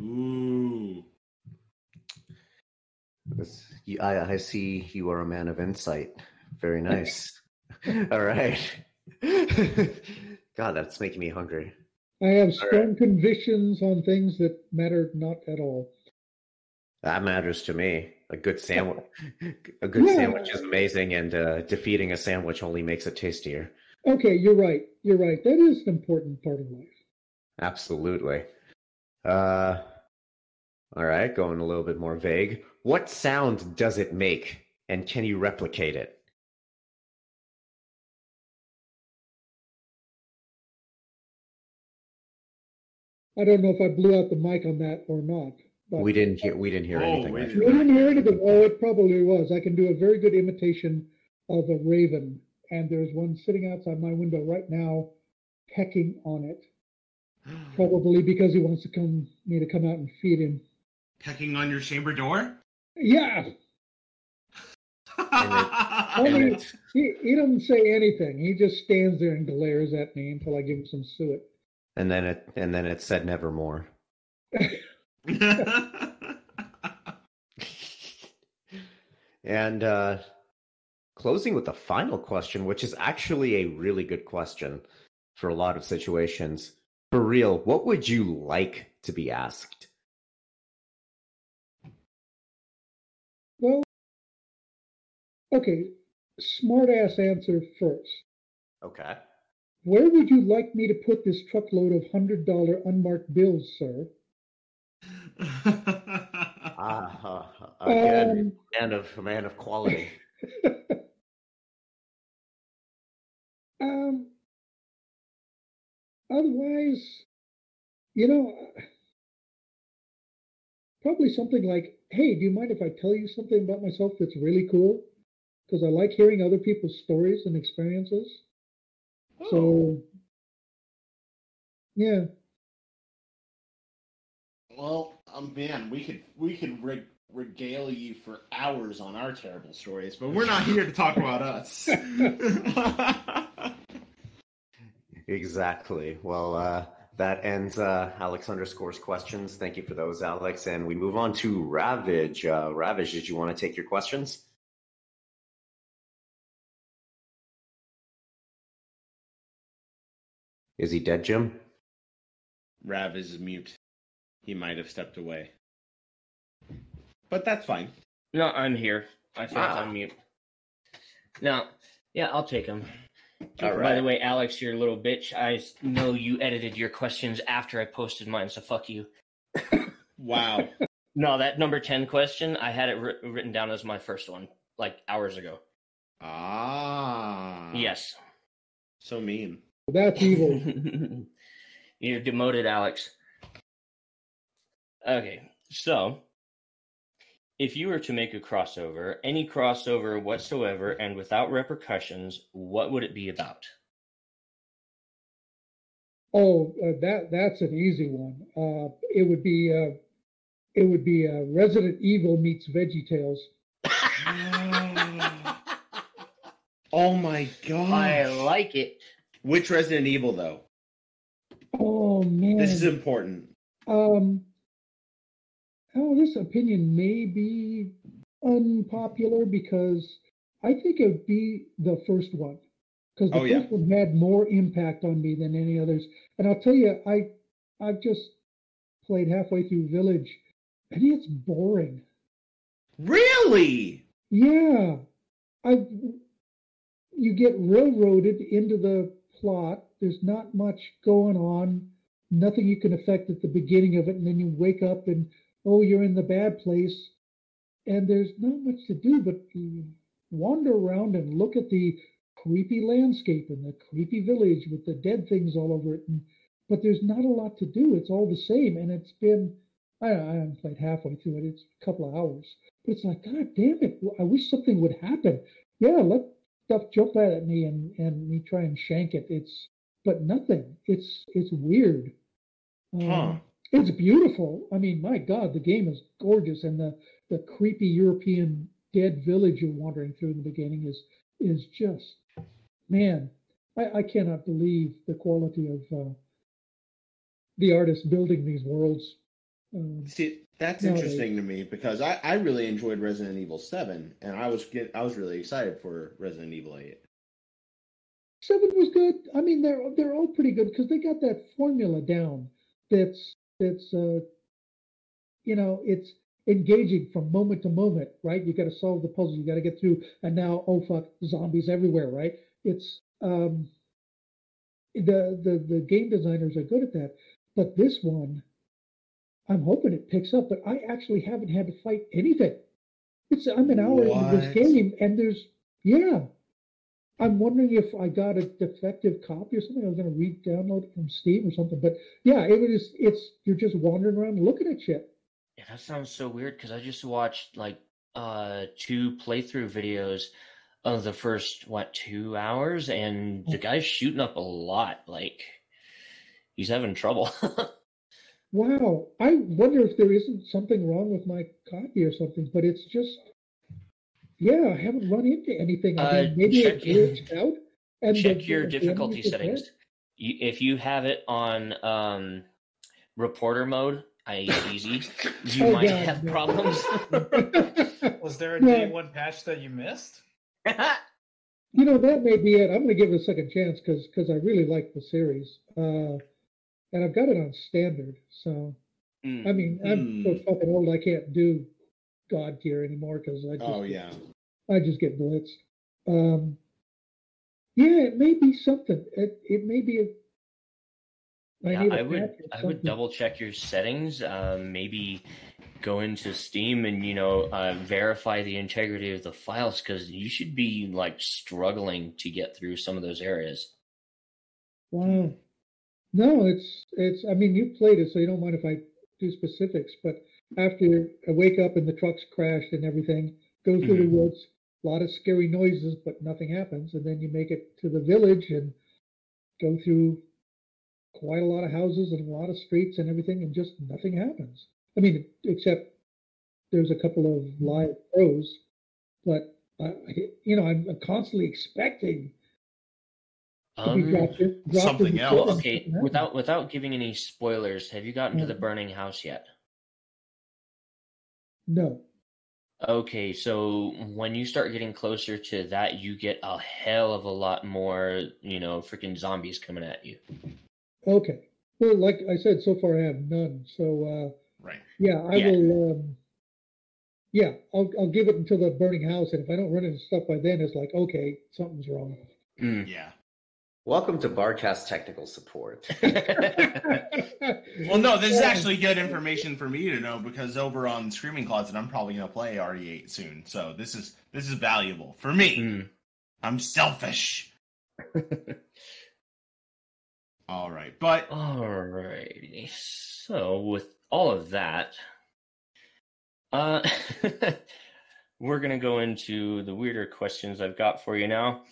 Ooh. This- I, I see you are a man of insight. Very (laughs) nice. (laughs) All right. (laughs) God, that's making me hungry. I have All strong convictions on things that matter not at all. That matters to me. A good sandwich, (laughs) a good Yeah. sandwich is amazing, and uh, defeating a sandwich only makes it tastier. Okay, you're right. You're right. That is an important part of life. Absolutely. Uh, all right, going a little bit more vague. What sound does it make, and can you replicate it? I don't know if I blew out the mic on that or not. But We didn't hear. We didn't hear Oh, anything. we I didn't. We didn't hear anything. Oh, it probably was. I can do a very good imitation of a raven, and there's one sitting outside my window right now, pecking on it. (gasps) Probably because he wants to come me to come out and feed him. Pecking on your chamber door? Yeah, (laughs) And Only- it's- he, he doesn't say anything. He just stands there and glares at me until I give him some suet. and then it and then it said nevermore. (laughs) (laughs) And uh, closing with the final question, which is actually a really good question for a lot of situations. For real, what would you like to be asked? Well, okay, smart ass answer first. Okay. Where would you like me to put this truckload of hundred dollar unmarked bills, sir? (laughs) Ah, uh, again, Um, man of man of quality. (laughs) um, otherwise, you know, probably something like, "Hey, do you mind if I tell you something about myself that's really cool?" Because I like hearing other people's stories and experiences. So, yeah, Well, um, man, we could we could reg- regale you for hours on our terrible stories, but we're not here to talk about us. (laughs) Exactly. Well, uh, that ends uh, Alex underscores questions. Thank you for those, Alex. And we move on to Ravage. Uh, Ravage, did you want to take your questions? Is he dead, Jim? Rav is mute. He might have stepped away, but that's fine. No, I'm here. I think Ah. on mute. No, yeah, I'll take him. All By the way, Alex, you're a little bitch. I know you edited your questions after I posted mine, so fuck you. Wow. (laughs) No, that number 10 question, I had it writ- written down as my first one, like hours ago. ah. Yes. So mean. that's evil. (laughs) You're demoted, Alex. Okay, so if you were to make a crossover, any crossover whatsoever, and without repercussions, what would it be about? Oh, uh, that that's an easy one. Uh, it would be uh, it would be uh, Resident Evil meets Veggie Tales. (laughs) Oh my god. I like it. Which Resident Evil though? Oh man, This is important. um, oh, this opinion may be unpopular because I think it would be the first one because the Oh, yeah. first one had more impact on me than any others. And I'll tell you, I I've just played halfway through Village, and it's boring. Really? Yeah, I. You get railroaded into the plot. There's not much going on. Nothing you can affect at the beginning of it, and then you wake up and oh, you're in the bad place, and there's not much to do but wander around and look at the creepy landscape and the creepy village with the dead things all over it. And, but there's not a lot to do. It's all the same, and it's been. I, I haven't played halfway through it. It's a couple of hours. But it's like, God damn it! I wish something would happen. Yeah, let stuff jump out at me and and me try and shank it. It's but nothing. It's it's weird. Um, Huh. It's beautiful. I mean, my God, the game is gorgeous, and the the creepy European dead village you're wandering through in the beginning is is just man. I, I cannot believe the quality of uh, the artist building these worlds. Um, See, that's No, they- interesting to me because I, I really enjoyed Resident Evil Seven, and I was get I was really excited for Resident Evil Eight. seven was good. I mean, they're they're all pretty good because they got that formula down. That's that's uh, you know, it's engaging from moment to moment, right? You got to solve the puzzle, you got to get through, and now oh fuck, zombies everywhere, right? It's um, the the the game designers are good at that, but this one, I'm hoping it picks up. But I actually haven't had to fight anything. It's I'm an hour into this game, and there's yeah. I'm wondering if I got a defective copy or something. I was going to re-download it from Steam or something. But yeah, it was. It's you're just wandering around looking at shit. Yeah, that sounds so weird because I just watched like uh two playthrough videos of the first what two hours, and the guy's shooting up a lot. Like he's having trouble. (laughs) Wow, I wonder if there isn't something wrong with my copy or something. But it's just, yeah, I haven't run into anything. I Uh, mean, maybe it check- out. And the- Check your the difficulty settings. dead. You, if you have it on um, reporter mode, i.e. easy, (laughs) you Oh, might God, have no. problems. (laughs) Was there a No. day one patch that you missed? You know, that may be it. I'm going to give it a second chance because I really like the series. Uh, and I've got it on standard. So, Mm. I mean, I'm so Hmm. fucking old I can't do God tier anymore because I just, Oh yeah. I just get blitzed. Um, yeah, it may be something. It, it may be a. Yeah, need a I would I would double check your settings. Um, maybe go into Steam and you know uh, verify the integrity of the files because you should be like struggling to get through some of those areas. Wow. No, it's it's. I mean, you played it, so you don't mind if I do specifics. But after I wake up and the truck's crashed and everything, go through Mhm. the woods, a lot of scary noises, but nothing happens, and then you make it to the village and go through quite a lot of houses and a lot of streets and everything, and just nothing happens. I mean, except there's a couple of live crows, but I, I- you know, I'm constantly expecting to be Um, dropped in, dropped something else. pit well, and okay. Without without giving any spoilers, have you gotten to the burning house yet? No. Okay, so when you start getting closer to that, you get a hell of a lot more, you know, freaking zombies coming at you. Okay. Well, like I said, so far I have none. So uh, Right. yeah, I Yeah. will. Um, yeah, I'll I'll give it until the burning house, and if I don't run into stuff by then, it's like okay, something's wrong. Mm. Yeah. Welcome to Barcast Technical Support. Well, no, this is actually good information for me to know because over on Screaming Closet, I'm probably gonna play RE8 soon. So this is this is valuable for me. Mm. I'm selfish. (laughs) All right, but Alrighty. So with all of that, uh, (laughs) we're gonna go into the weirder questions I've got for you now.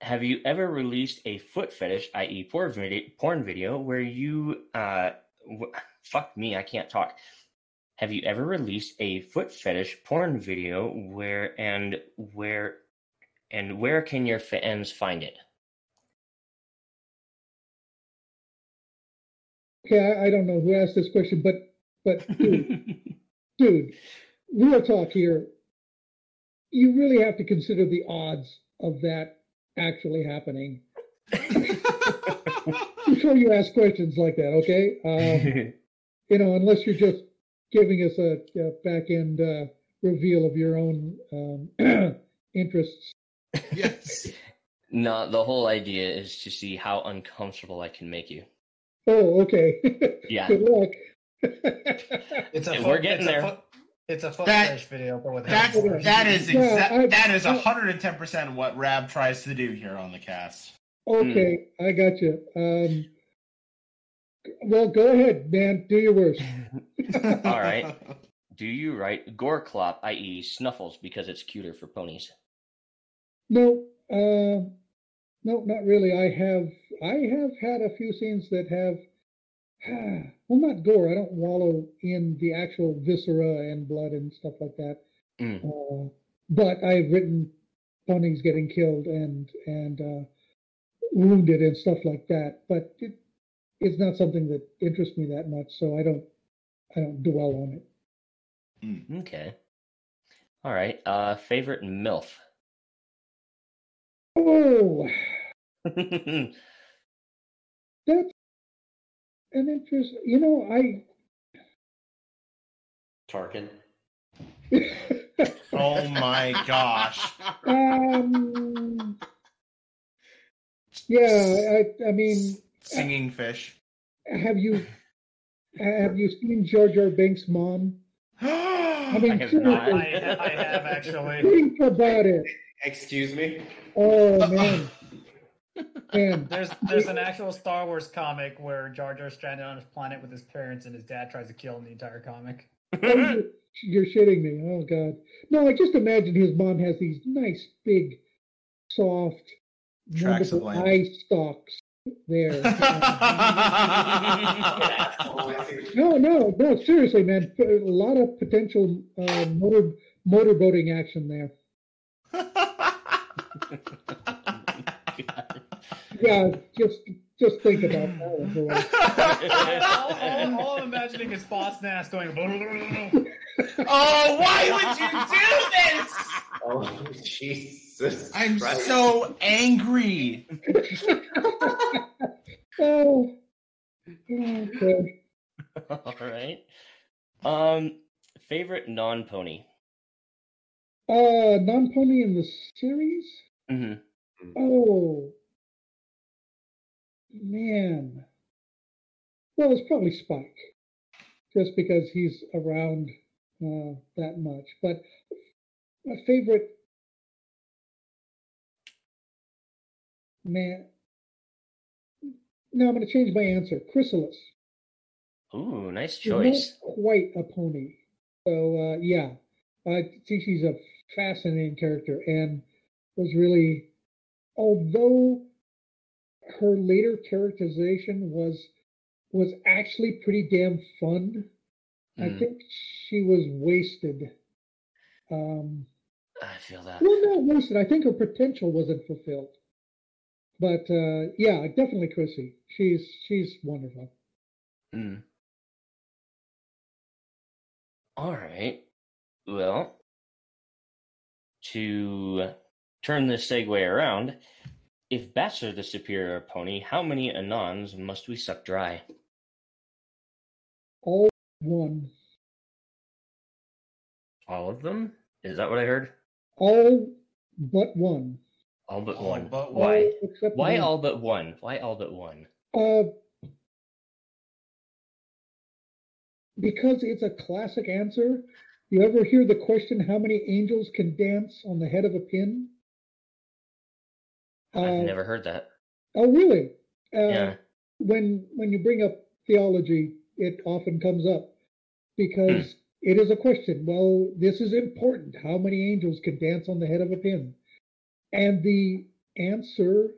Have you ever released a foot fetish, i.e., porn video, porn video where you, uh, w- fuck me, I can't talk. Have you ever released a foot fetish porn video where and where and where can your fans find it? Okay, I, I don't know who asked this question, but but dude, (laughs) dude, real talk here. You really have to consider the odds of that actually happening before you ask questions like that. Okay. Um, you know, unless you're just giving us a, a back end uh, reveal of your own um, (clears throat) interests. yes. No, the whole idea is to see how uncomfortable I can make you. Oh, okay. (laughs) Yeah. Good luck. (laughs) It's a Yeah, foot, we're getting it's there. A foot, it's a foot That- fetish video, but with That's hands. that is Yeah, exact. I- that is I- 110 percent what Rab tries to do here on the cast. okay, I got you. Um, well, go ahead, man. Do your worst. (laughs) All right. (laughs) Do you write gore clop, i.e., snuffles, because it's cuter for ponies? No, uh, no, not really. I have, I have had a few scenes that have, (sighs) well, not gore. I don't wallow in the actual viscera and blood and stuff like that. Mm. Uh, but I've written ponies getting killed and and uh, wounded and stuff like that. But it, it's not something that interests me that much, so I don't, I don't dwell on it. Okay. All right. Uh, favorite MILF? Oh, (laughs) That's an interest. You know, I. Tarkin. (laughs) Oh my gosh. um. Yeah, I, I mean, Singing fish. have you have you seen Jar Jar Binks' mom? (gasps) I I mean, I have not. I, I have actually. think about it. Excuse me. Oh man, man. (laughs) There's there's an actual Star Wars comic where Jar Jar's stranded on his planet with his parents, and his dad tries to kill him the entire comic. You're, (laughs) you're shitting me. Oh god. No, I just imagine his mom has these nice big, soft, Tracts of wonderful eye stalks there. (laughs) no, no, no. Seriously, man. A lot of potential uh, motor motorboating action there. Yeah, just just think about that one. for a while. all, all, all I'm imagining is Boss Nass going. oh, why would you do this? Oh Jesus! I'm Christ. so angry. (laughs) Oh, okay. (laughs) All right. Um, favorite non-pony. Uh, non-pony in the series. hmm Oh, man. Well, it's probably Spike, just because he's around uh, that much. But my favorite, man. No, I'm going to change my answer. Chrysalis. Ooh, nice choice. not quite a pony. So uh, yeah, I think she's a fascinating character and was really, although her later characterization was was actually pretty damn fun. I Mm. think she was wasted. Um, I feel that. well, not wasted. I think her potential wasn't fulfilled. But uh, yeah, definitely Chrissy. She's she's wonderful. Mm. All right. Well, to turn this segue around, if bats are the superior pony, how many Anons must we suck dry? All one. All of them? Is that what I heard? All but one. All but All one. but Why? All Why one. all but one? Why all but one? Uh, because it's a classic answer. You ever hear the question, how many angels can dance on the head of a pin? I've Uh, never heard that. Oh, really? Uh, Yeah. When when you bring up theology, it often comes up because it is a question. Well, this is important. How many angels can dance on the head of a pin? And the answer,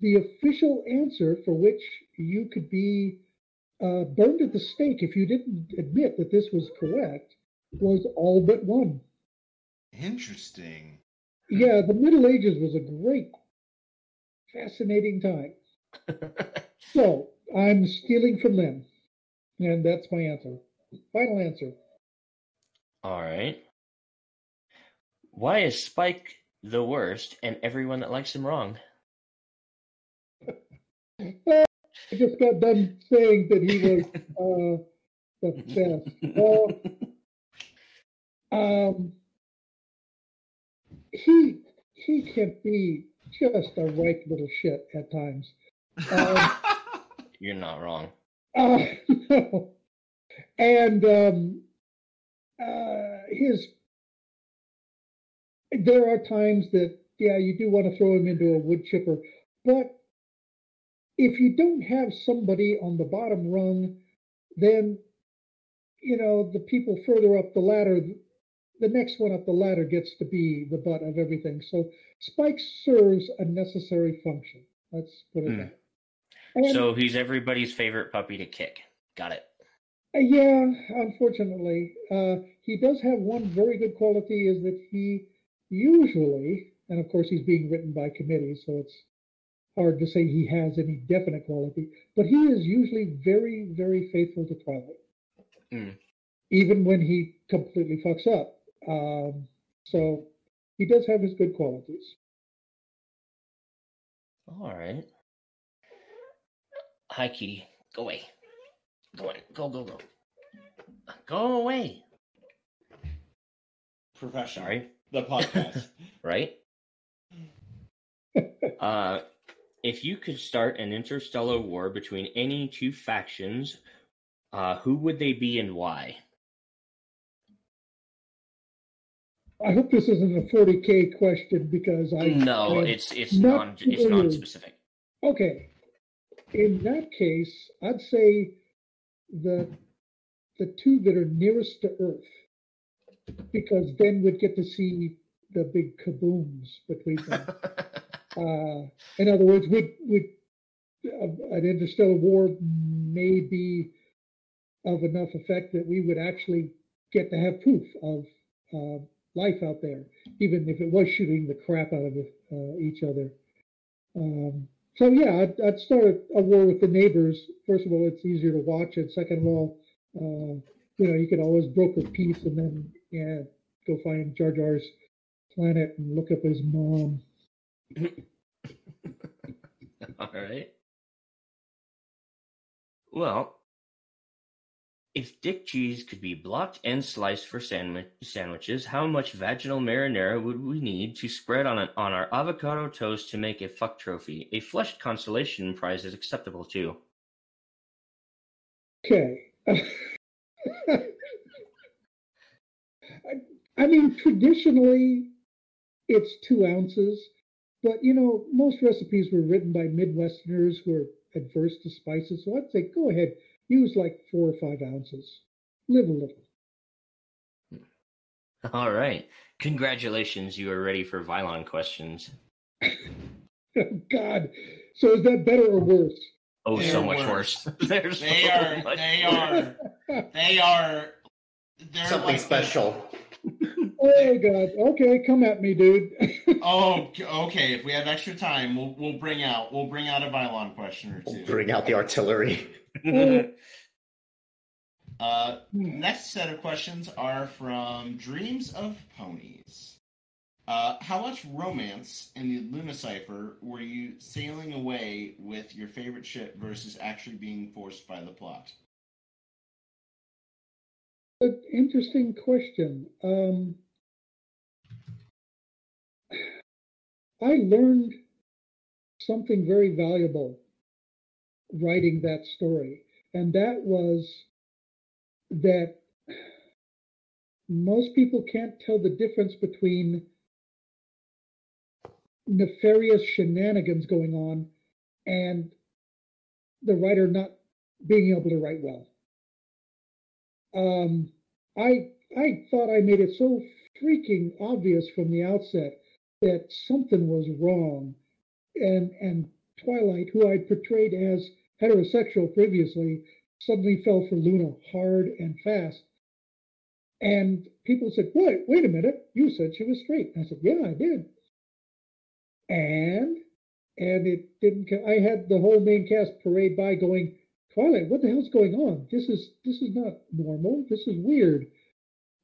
the official answer for which you could be uh, burned at the stake if you didn't admit that this was correct, was all but one. Interesting. Yeah, the Middle Ages was a great, fascinating time. (laughs) So I'm stealing from them. And that's my answer. Final answer. all right. Why is Spike the worst and everyone that likes him wrong? (laughs) I just got done saying that he was (laughs) uh, the best. Well, um, he he can be just a right little shit at times. (laughs) You're not wrong. Uh, no. (laughs) And um, uh, his, there are times that, yeah, you do want to throw him into a wood chipper, but if you don't have somebody on the bottom rung, then, you know, the people further up the ladder, the next one up the ladder gets to be the butt of everything. So Spike serves a necessary function. Let's put it Hmm. that. So he's everybody's favorite puppy to kick. Got it. Uh, Yeah, unfortunately, uh, he does have one very good quality is that he usually, and of course he's being written by committee, so it's hard to say he has any definite quality, but he is usually very, very faithful to Twilight, Mm. even when he completely fucks up. Um, so he does have his good qualities. All right. Hi, Kitty. Go away. Go away. Go, go, go. Go away. Professional. Sorry. The podcast. (laughs) Right? (laughs) uh, if you could start an interstellar war between any two factions, uh, who would they be and why? I hope this isn't a 40k question because I No, I- it's it's not non it's familiar. non-specific. Okay. In that case, I'd say the the two that are nearest to Earth, because then we'd get to see the big kabooms between them. (laughs) uh, in other words, would would uh, an interstellar war may be of enough effect that we would actually get to have proof of uh, life out there, even if it was shooting the crap out of uh, each other. Um, so yeah, I'd, I'd start a, war with the neighbors. First of all, it's easier to watch, and second of all, uh, you know, you could always broker peace and then yeah, go find Jar Jar's planet and look up his mom. (laughs) All right. Well, if dick cheese could be blocked and sliced for sandwich, sandwiches, how much vaginal marinara would we need to spread on an, on our avocado toast to make a fuck trophy? A flushed consolation prize is acceptable too. Okay. (laughs) I, I mean, traditionally, it's two ounces, but you know, most recipes were written by Midwesterners who are adverse to spices. So I'd say go ahead, use like four or five ounces. Live a little. (laughs) All right. Congratulations, you are ready for Vylon questions. (laughs) Oh, God. So is that better or worse? Oh, They're so much worse. worse. (laughs) They're They so are. much They worse. are. They are. They're Something like special. Oh God. Okay, come at me, dude. Oh, okay. If we have extra time, we'll we'll bring out we'll bring out a Vylon question or two. Bring out the artillery. (laughs) Uh, next set of questions are from Dreams of Ponies. Uh, how much romance in the Luna Cipher were you sailing away with your favorite ship versus actually being forced by the plot? An interesting question. Um, I learned something very valuable writing that story, and that was that most people can't tell the difference between nefarious shenanigans going on and the writer not being able to write well. Um, I I thought I made it so freaking obvious from the outset that something was wrong, and and Twilight, who I portrayed as heterosexual previously, suddenly fell for Luna hard and fast. And people said, "Wait, wait a minute! You said she was straight." I said, "Yeah, I did." And and it didn't. I had the whole main cast parade by going, Twilight, what the hell's going on? This is this is not normal. This is weird.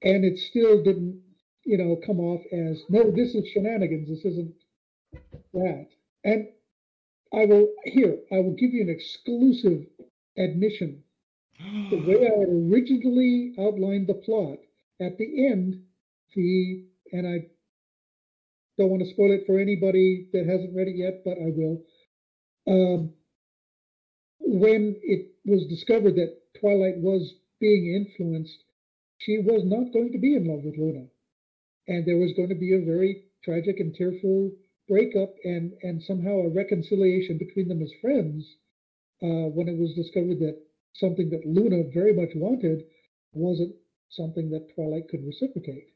And it still didn't, you know, come off as no, this is shenanigans. This isn't that. And I will here, I will give you an exclusive admission. The way I (gasps) originally outlined the plot, at the end, the and I don't want to spoil it for anybody that hasn't read it yet, but I will. Um, when it was discovered that Twilight was being influenced, she was not going to be in love with Luna. And there was going to be a very tragic and tearful breakup and, and somehow a reconciliation between them as friends uh, when it was discovered that something that Luna very much wanted wasn't something that Twilight could reciprocate.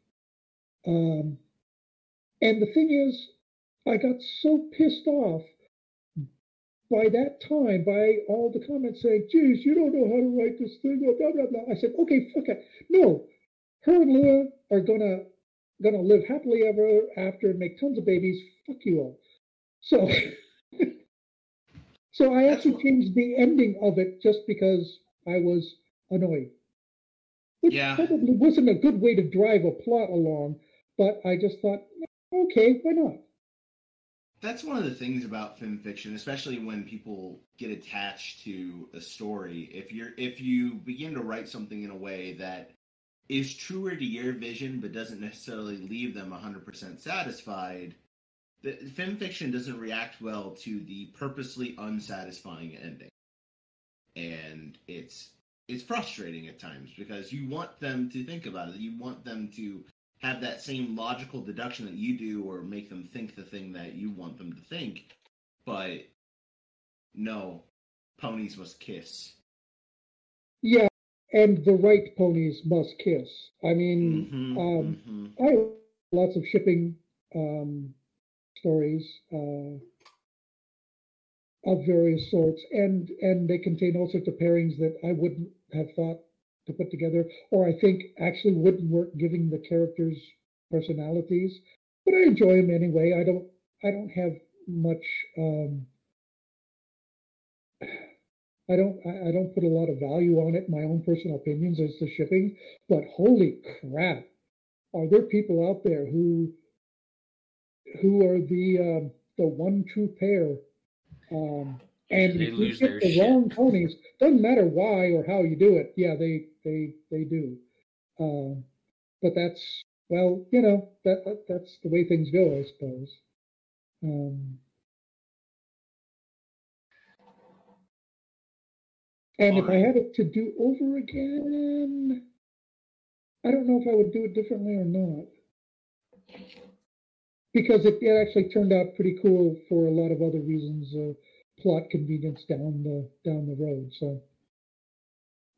Um, and the thing is, I got so pissed off by that time by all the comments saying, geez, you don't know how to write this thing, blah, blah, blah. I said, okay, fuck it. No, her and Luna are gonna gonna live happily ever after and make tons of babies. Fuck you all. So (laughs) so I actually changed the ending of it just because I was annoyed. Which Yeah. probably wasn't a good way to drive a plot along, but I just thought, okay, why not? that's one of the things about FimFiction, especially when people get attached to a story. If you're if you begin to write something in a way that is truer to your vision but doesn't necessarily leave them 100% satisfied, the FimFiction doesn't react well to the purposely unsatisfying ending. And it's it's frustrating at times because you want them to think about it. You want them to have that same logical deduction that you do or make them think the thing that you want them to think. But no, ponies must kiss. Yeah, and the right ponies must kiss. I mean, Mhm, um, mhm. I have lots of shipping um, stories uh, of various sorts, and and they contain all sorts of pairings that I wouldn't have thought to put together, or I think actually wouldn't work given the characters' personalities. But I enjoy them anyway. I don't I don't have much. Um, I don't I don't put a lot of value on it. My own personal opinions as to shipping, but holy crap, are there people out there who who are the um, the one true pair? Um, and They if you get the shit. wrong ponies, doesn't matter why or how you do it. Yeah, they they they do. Um, but that's well, you know that, that that's the way things go, I suppose. Um, and if I had it to do over again, I don't know if I would do it differently or not. Because it, it actually turned out pretty cool for a lot of other reasons, uh, plot convenience down the down the road. So,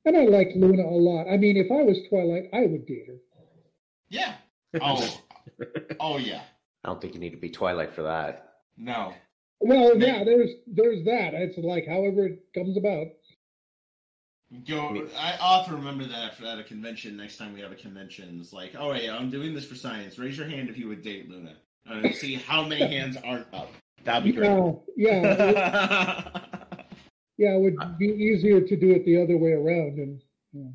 and I like Luna a lot. I mean, if I was Twilight, I would date her. Yeah. (laughs) Oh, oh yeah. I don't think you need to be Twilight for that. No. Well, yeah, there's there's that. It's like however it comes about. Go. I, I'll remember that at a convention next time we have a convention. It's like, oh yeah, I'm doing this for science. Raise your hand if you would date Luna. And see how many hands aren't up. That'd be great. Yeah, yeah, it- (laughs) yeah. It would be easier to do it the other way around, and yeah.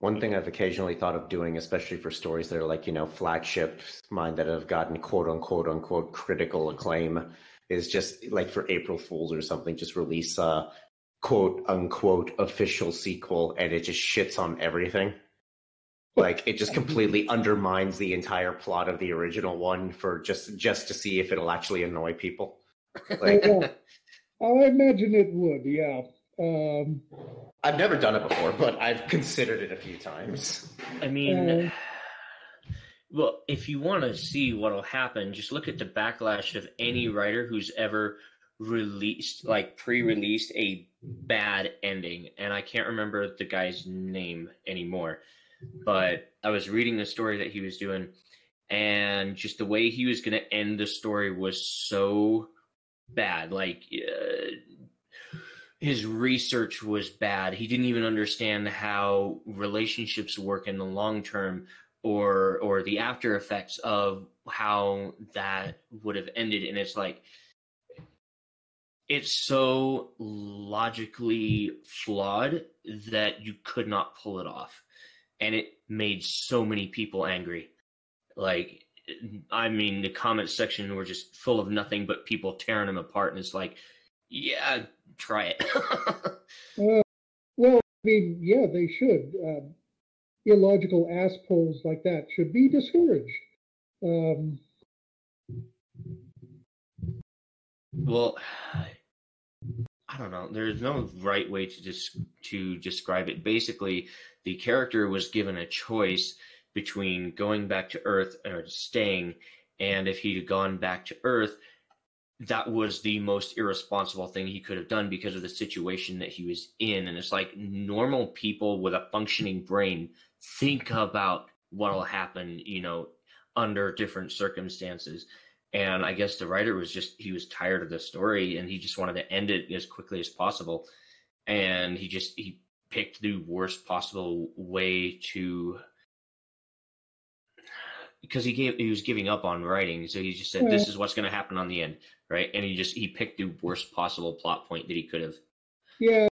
One thing I've occasionally thought of doing, especially for stories that are like, you know, flagships mine that have gotten quote unquote unquote critical acclaim, is just like for April Fools or something, just release a quote unquote official sequel and it just shits on everything. Like it just completely undermines the entire plot of the original one for just just to see if it'll actually annoy people. Like Oh, (laughs) yeah. (laughs) I imagine it would. Yeah. Um, I've never done it before, but I've considered it a few times. I mean, Uh, well, if you want to see what'll happen, just look at the backlash of any writer who's ever released, like pre-released a bad ending, and I can't remember the guy's name anymore. But I was reading the story that he was doing, and just the way he was going to end the story was so bad. Like uh, his research was bad. He didn't even understand how relationships work in the long term or or the after effects of how that would have ended and it's like it's so logically flawed that you could not pull it off and it made so many people angry like i mean the comment section were just full of nothing but people tearing them apart and it's like yeah try it (laughs) well, I mean, yeah, they should. Um, illogical assholes like that should be discouraged. Um, Well, I don't know. There's no right way to just to describe it. Basically, the character was given a choice between going back to Earth or staying, and if he'd gone back to Earth, that was the most irresponsible thing he could have done because of the situation that he was in. And it's like normal people with a functioning brain think about what'll happen, you know, under different circumstances. And I guess the writer was just he was tired of the story and he just wanted to end it as quickly as possible. And he just he picked the worst possible way to because he gave he was giving up on writing, so he just said this is what's going to happen on the end, right? And he just he picked the worst possible plot point that he could have. yeah,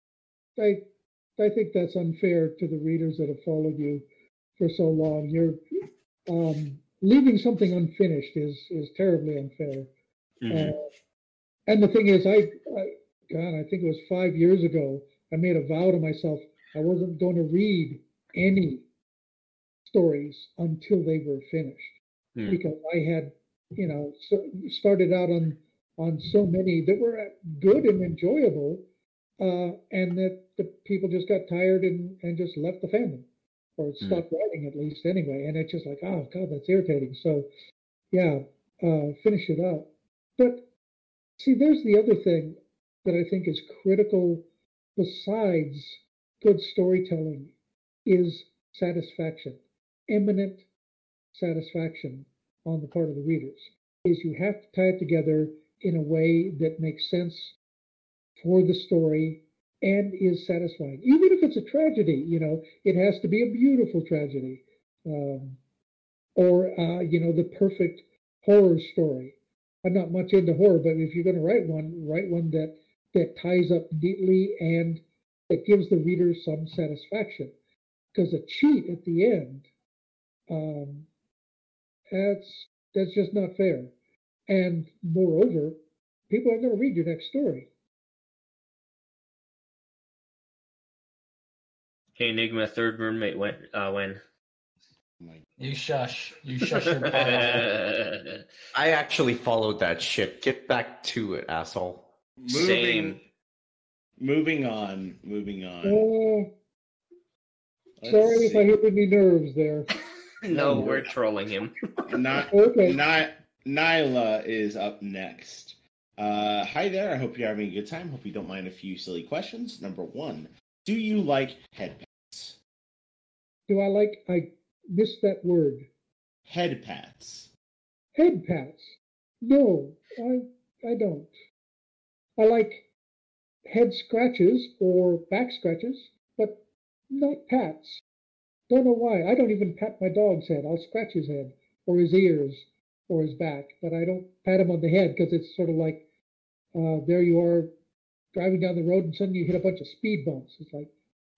I I think that's unfair to the readers that have followed you for so long. You're um, leaving something unfinished is is terribly unfair. Mhm. Uh, and the thing is, I, I, God, I think it was five years ago, I made a vow to myself I wasn't going to read any stories until they were finished Hmm. because I had, you know, so, started out on on so many that were good and enjoyable, uh, and that the people just got tired and and just left the fandom or stopped writing at least anyway. And it's just like, oh God, that's irritating. So, yeah, uh, finish it up. But see, there's the other thing that I think is critical besides good storytelling is satisfaction, imminent satisfaction on the part of the readers. Is you have to tie it together in a way that makes sense for the story and is satisfying. Even if it's a tragedy, you know, it has to be a beautiful tragedy. Um, or, uh, you know, the perfect horror story. I'm not much into horror, but if you're going to write one, write one that, that ties up neatly and that gives the reader some satisfaction. Because a cheat at the end, um, that's that's just not fair. And moreover, people are going to read your next story. Hey, Enigma, third roommate went uh, when. You shush. You shush your mouth. (laughs) I actually followed that ship. Get back to it, asshole. Moving, Same. moving on, moving on. Let's sorry if I hit any nerves there. (laughs) no, we're trolling him. (laughs) Not, Okay. not, Nyla is up next. Uh, hi there. I hope you're having a good time. Hope you don't mind a few silly questions. Number one, do you like head pats? Do I like? I missed that word. Head pats. Head pats. No, I I don't. I like head scratches or back scratches, but not pats. Don't know why. I don't even pat my dog's head. I'll scratch his head or his ears or his back, but I don't pat him on the head because it's sort of like uh, there you are driving down the road and suddenly you hit a bunch of speed bumps. It's like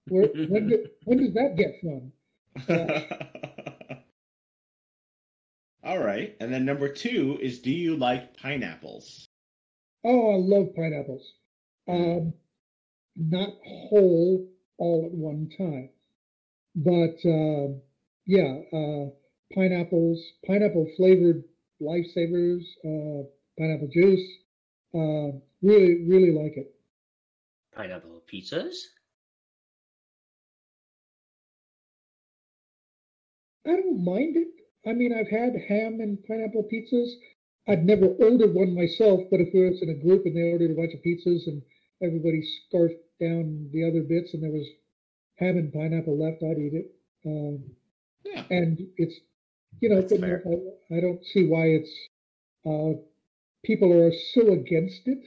where when did, when does that get fun? (laughs) All right. And then number two is do you like pineapples? Oh, I love pineapples. Um, not whole all at one time, but uh, yeah, uh, pineapples, pineapple flavored lifesavers, uh, pineapple juice. Uh, really, really like it. Pineapple pizzas? I don't mind it. I mean, I've had ham and pineapple pizzas. I've never ordered one myself, but if we was in a group and they ordered a bunch of pizzas and everybody scarfed down the other bits and there was ham and pineapple left, I'd eat it. Um, Yeah. and it's, you know. I, I don't see why it's, uh, people are so against it.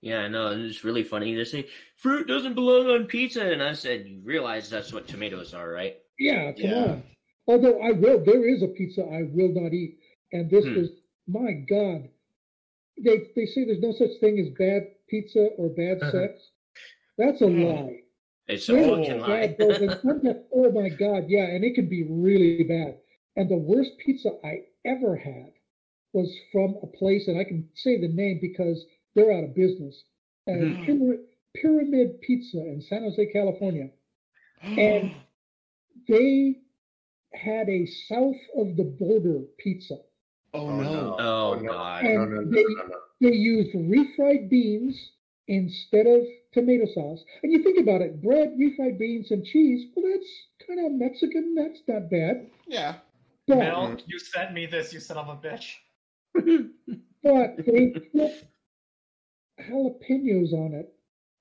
Yeah, I know. It's really funny. They say fruit doesn't belong on pizza, and I said, "You realize that's what tomatoes are, right?" Yeah, come Yeah. on. Although I will, there is a pizza I will not eat, and this Hmm. was my God. They they say there's no such thing as bad pizza or bad Uh-huh. sex. That's a Hmm. lie. It's a Really fucking lie. bad goes in- sometimes- oh my God, yeah, and it can be really bad. And the worst pizza I ever had was from a place, and I can say the name because they're out of business. Uh, Mhm. Pyramid, Pyramid Pizza in San Jose, California. And (gasps) they had a south of the border pizza. oh, Oh, no. no. oh no. God! And No, no, no, they, no, no. they used refried beans instead of tomato sauce. And you think about it, bread, refried beans, and cheese, well, that's kind of Mexican. That's not bad. Yeah. But, Milk, you sent me this, you son of a bitch. (laughs) but they put jalapenos on it.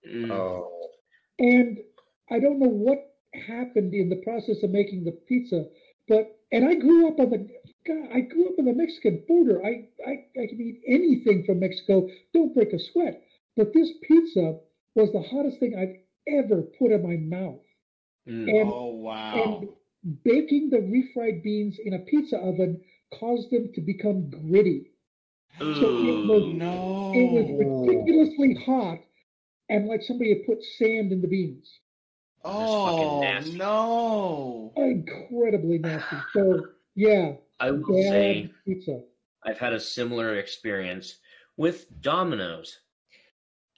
Mm. Oh. And I don't know what happened in the process of making the pizza, but and I grew up on the God, I grew up on the Mexican border. I, I I can eat anything from Mexico. Don't break a sweat. But this pizza was the hottest thing I've ever put in my mouth. Mm. And oh, wow. and baking the refried beans in a pizza oven caused them to become gritty. So it was no. it was ridiculously hot and like somebody had put sand in the beans. Oh, nasty. no. incredibly (sighs) nasty. So yeah, I will bad say pizza. I've had a similar experience with Domino's.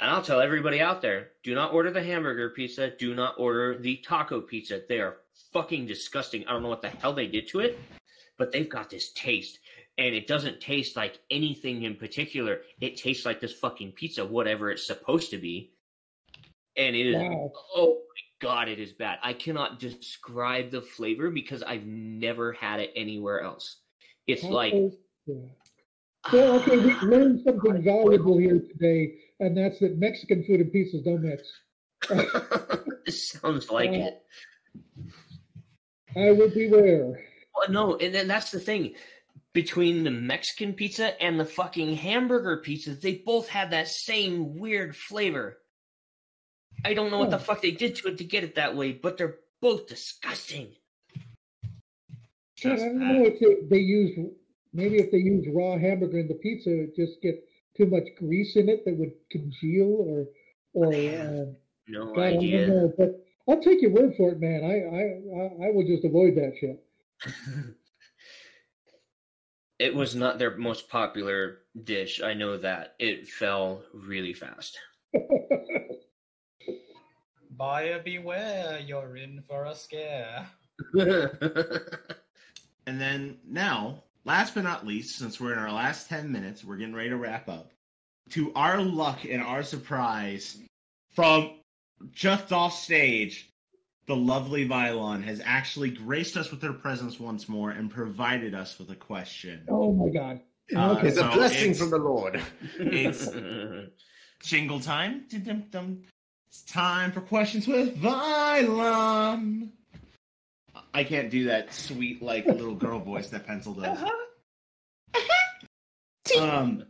And I'll tell everybody out there do not order the hamburger pizza. Do not order the taco pizza. They are fucking disgusting. I don't know what the hell they did to it, but they've got this taste. And it doesn't taste like anything in particular. It tastes like this fucking pizza, whatever it's supposed to be. And it is, Wow. oh my god, it is bad. I cannot describe the flavor because I've never had it anywhere else. It's like, Tacos, yeah. Well, (sighs) okay, we learned something valuable here today, and that's that Mexican food and pizzas don't mix. (laughs) sounds like Yeah. it. I would beware. Well, no, and then that's the thing. Between the Mexican pizza and the fucking hamburger pizza, they both have that same weird flavor. I don't know what the fuck they did to it to get it that way, but they're both disgusting. God, I don't know if they, they use maybe if they use raw hamburger in the pizza, it just get too much grease in it that would congeal or or uh, No God, idea. know. But I'll take your word for it, man. I I I, I will just avoid that shit. (laughs) it was not their most popular dish. I know that. It fell really fast. (laughs) Buyer beware, you're in for a scare. (laughs) And then now, last but not least, since we're in our last 10 minutes, we're getting ready to wrap up. To our luck and our surprise, from just off stage, the lovely Vylon has actually graced us with her presence once more and provided us with a question. oh my God. Uh, Okay. It's a blessing it's- from the Lord. It's (laughs) jingle time. It's time for questions with Vylon. I can't do that sweet, like little girl (laughs) voice that Pencil does. (laughs) Um,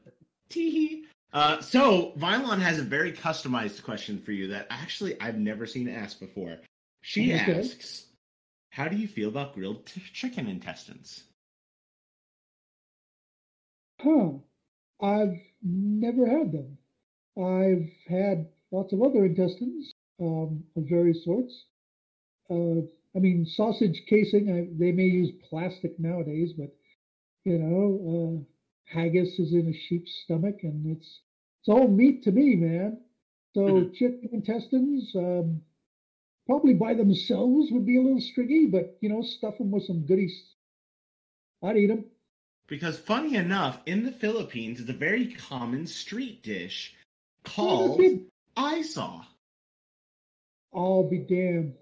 tee. Uh, so Vylon has a very customized question for you that actually I've never seen asked before. She Okay. asks, "How do you feel about grilled t- chicken intestines?" Huh. I've never had them. I've had lots of other intestines um, of various sorts. Uh, I mean, sausage casing, I, they may use plastic nowadays, but, you know, uh, haggis is in a sheep's stomach and it's, it's all meat to me, man. So Mhm. chicken intestines, um, probably by themselves would be a little stringy, but, you know, stuff them with some goodies. I'd eat them. Because funny enough, in the Philippines, it's a very common street dish called that's saw. I'll be damned.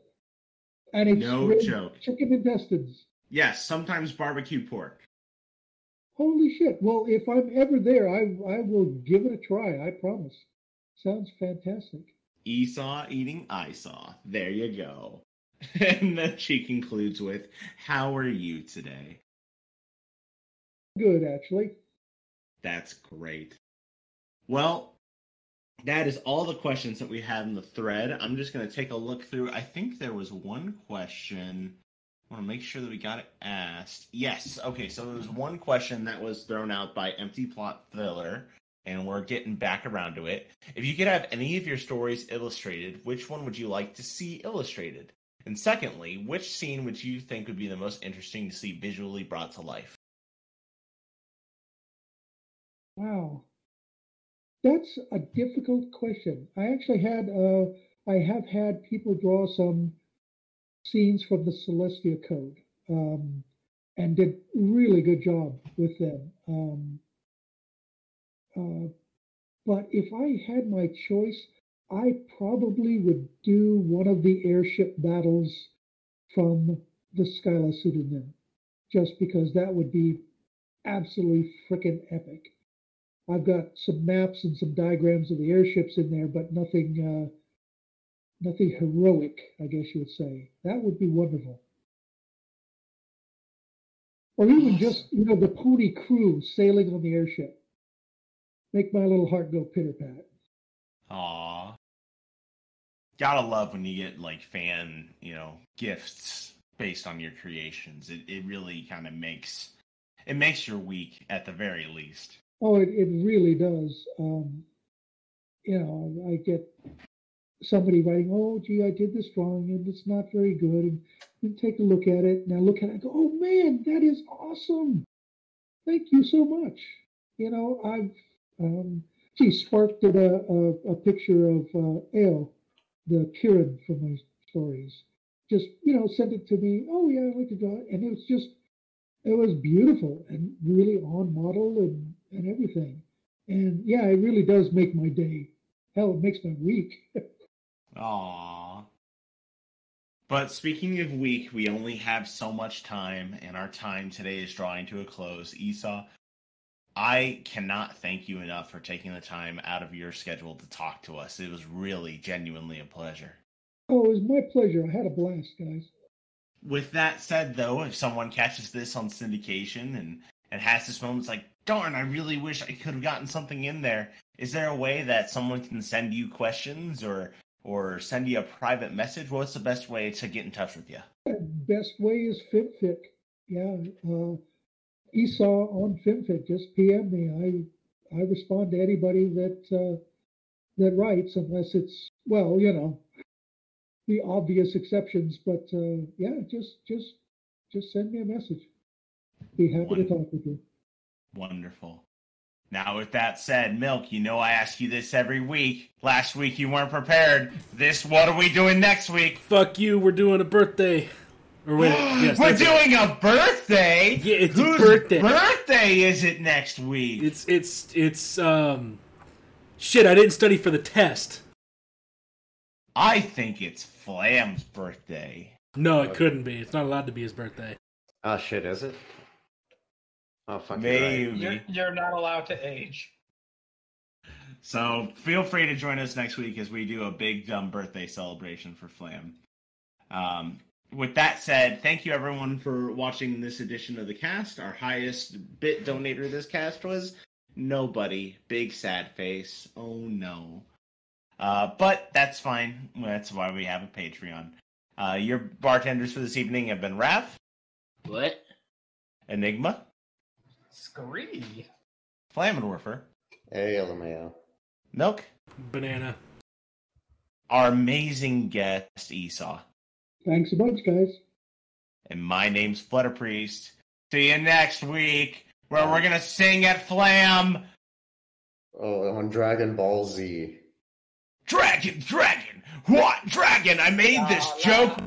And it's No joke. chicken intestines. Yes, sometimes barbecue pork. Holy shit. Well, if I'm ever there, I I will give it a try. I promise. Sounds fantastic. Iisaw eating Isaw. There you go. (laughs) And then she concludes with, How are you today? Good, actually. That's great. Well, that is all the questions that we had in the thread. I'm just going to take a look through. I think there was one question. I want to make sure that we got it asked. Yes. Okay. So there was one question that was thrown out by Empty Plot Filler, and we're getting back around to it. If you could have any of your stories illustrated, which one would you like to see illustrated? And secondly, which scene would you think would be the most interesting to see visually brought to life? Wow. That's a difficult question. I actually had uh I have had people draw some scenes from the Celestia Code. Um and did really good job with them. Um uh, but if I had my choice, I probably would do one of the airship battles from the Skyla pseudonym, just because that would be absolutely freaking epic. I've got some maps and some diagrams of the airships in there, but nothing, uh, nothing heroic, I guess you would say. That would be wonderful. Or even just, you know, the pony crew sailing on the airship. Make my little heart go pitter pat. Aw. Gotta love when you get like fan, you know, gifts based on your creations. It it really kind of makes it makes your week at the very least. Oh, it, it really does. Um, you know, I get somebody writing, oh, gee, I did this drawing and it's not very good. And then take a look at it and I look at it and go, oh man, that is awesome. thank you so much. You know, I've um, gee sparked a, a, a picture of uh, Ale, the Kieran from my stories. Just you know, sent it to me. Oh yeah, I like to draw, and it was just it was beautiful and really on model and and everything. And yeah, it really does make my day. Hell, it makes my week. (laughs) Aww. But speaking of week, we only have so much time, and our time today is drawing to a close. Iisaw, I cannot thank you enough for taking the time out of your schedule to talk to us. It was really, genuinely a pleasure. oh, it was my pleasure. I had a blast, guys. With that said, though, if someone catches this on syndication and and has this moment, it's like, darn, I really wish I could have gotten something in there. Is there a way that someone can send you questions or or send you a private message? What's the best way to get in touch with you? Best way is FimFic. Yeah, uh, Iisaw on FimFic. Just PM me. I I respond to anybody that uh, that writes, unless it's well, you know, the obvious exceptions. But uh, yeah, just just just send me a message. Be happy to talk with you. Wonderful. Now, with that said, Milk, you know I ask you this every week. Last week you weren't prepared. This, what are we doing next week? Fuck you, we're doing a birthday. Or wait, (gasps) yes, We're that's it. doing a birthday. Yeah, it's a Whose birthday. birthday is it next week? It's it's it's um shit, I didn't study for the test. I think it's Flam's birthday. No, it couldn't be. It's not allowed to be his birthday. Oh shit, is it? Oh fuck. you're right. Maybe. You're, you're not allowed to age. So feel free to join us next week as we do a big dumb birthday celebration for Flam. Um, with that said, thank you everyone for watching this edition of the cast. Our highest bit donator this cast was nobody. Big sad face. Oh no. Uh, but that's fine. That's why we have a Patreon. Uh, your bartenders for this evening have been Raph, What? Enigma, Scree. Flammenwerfer, Hey, LMAO. Milk, Banana. our amazing guest Iisaw. Thanks a bunch, guys. And my name's Flutter Priest. See you next week, where we're gonna sing at Flam. Oh, on Dragon Ball Z. Dragon, dragon, what dragon? I made this oh, joke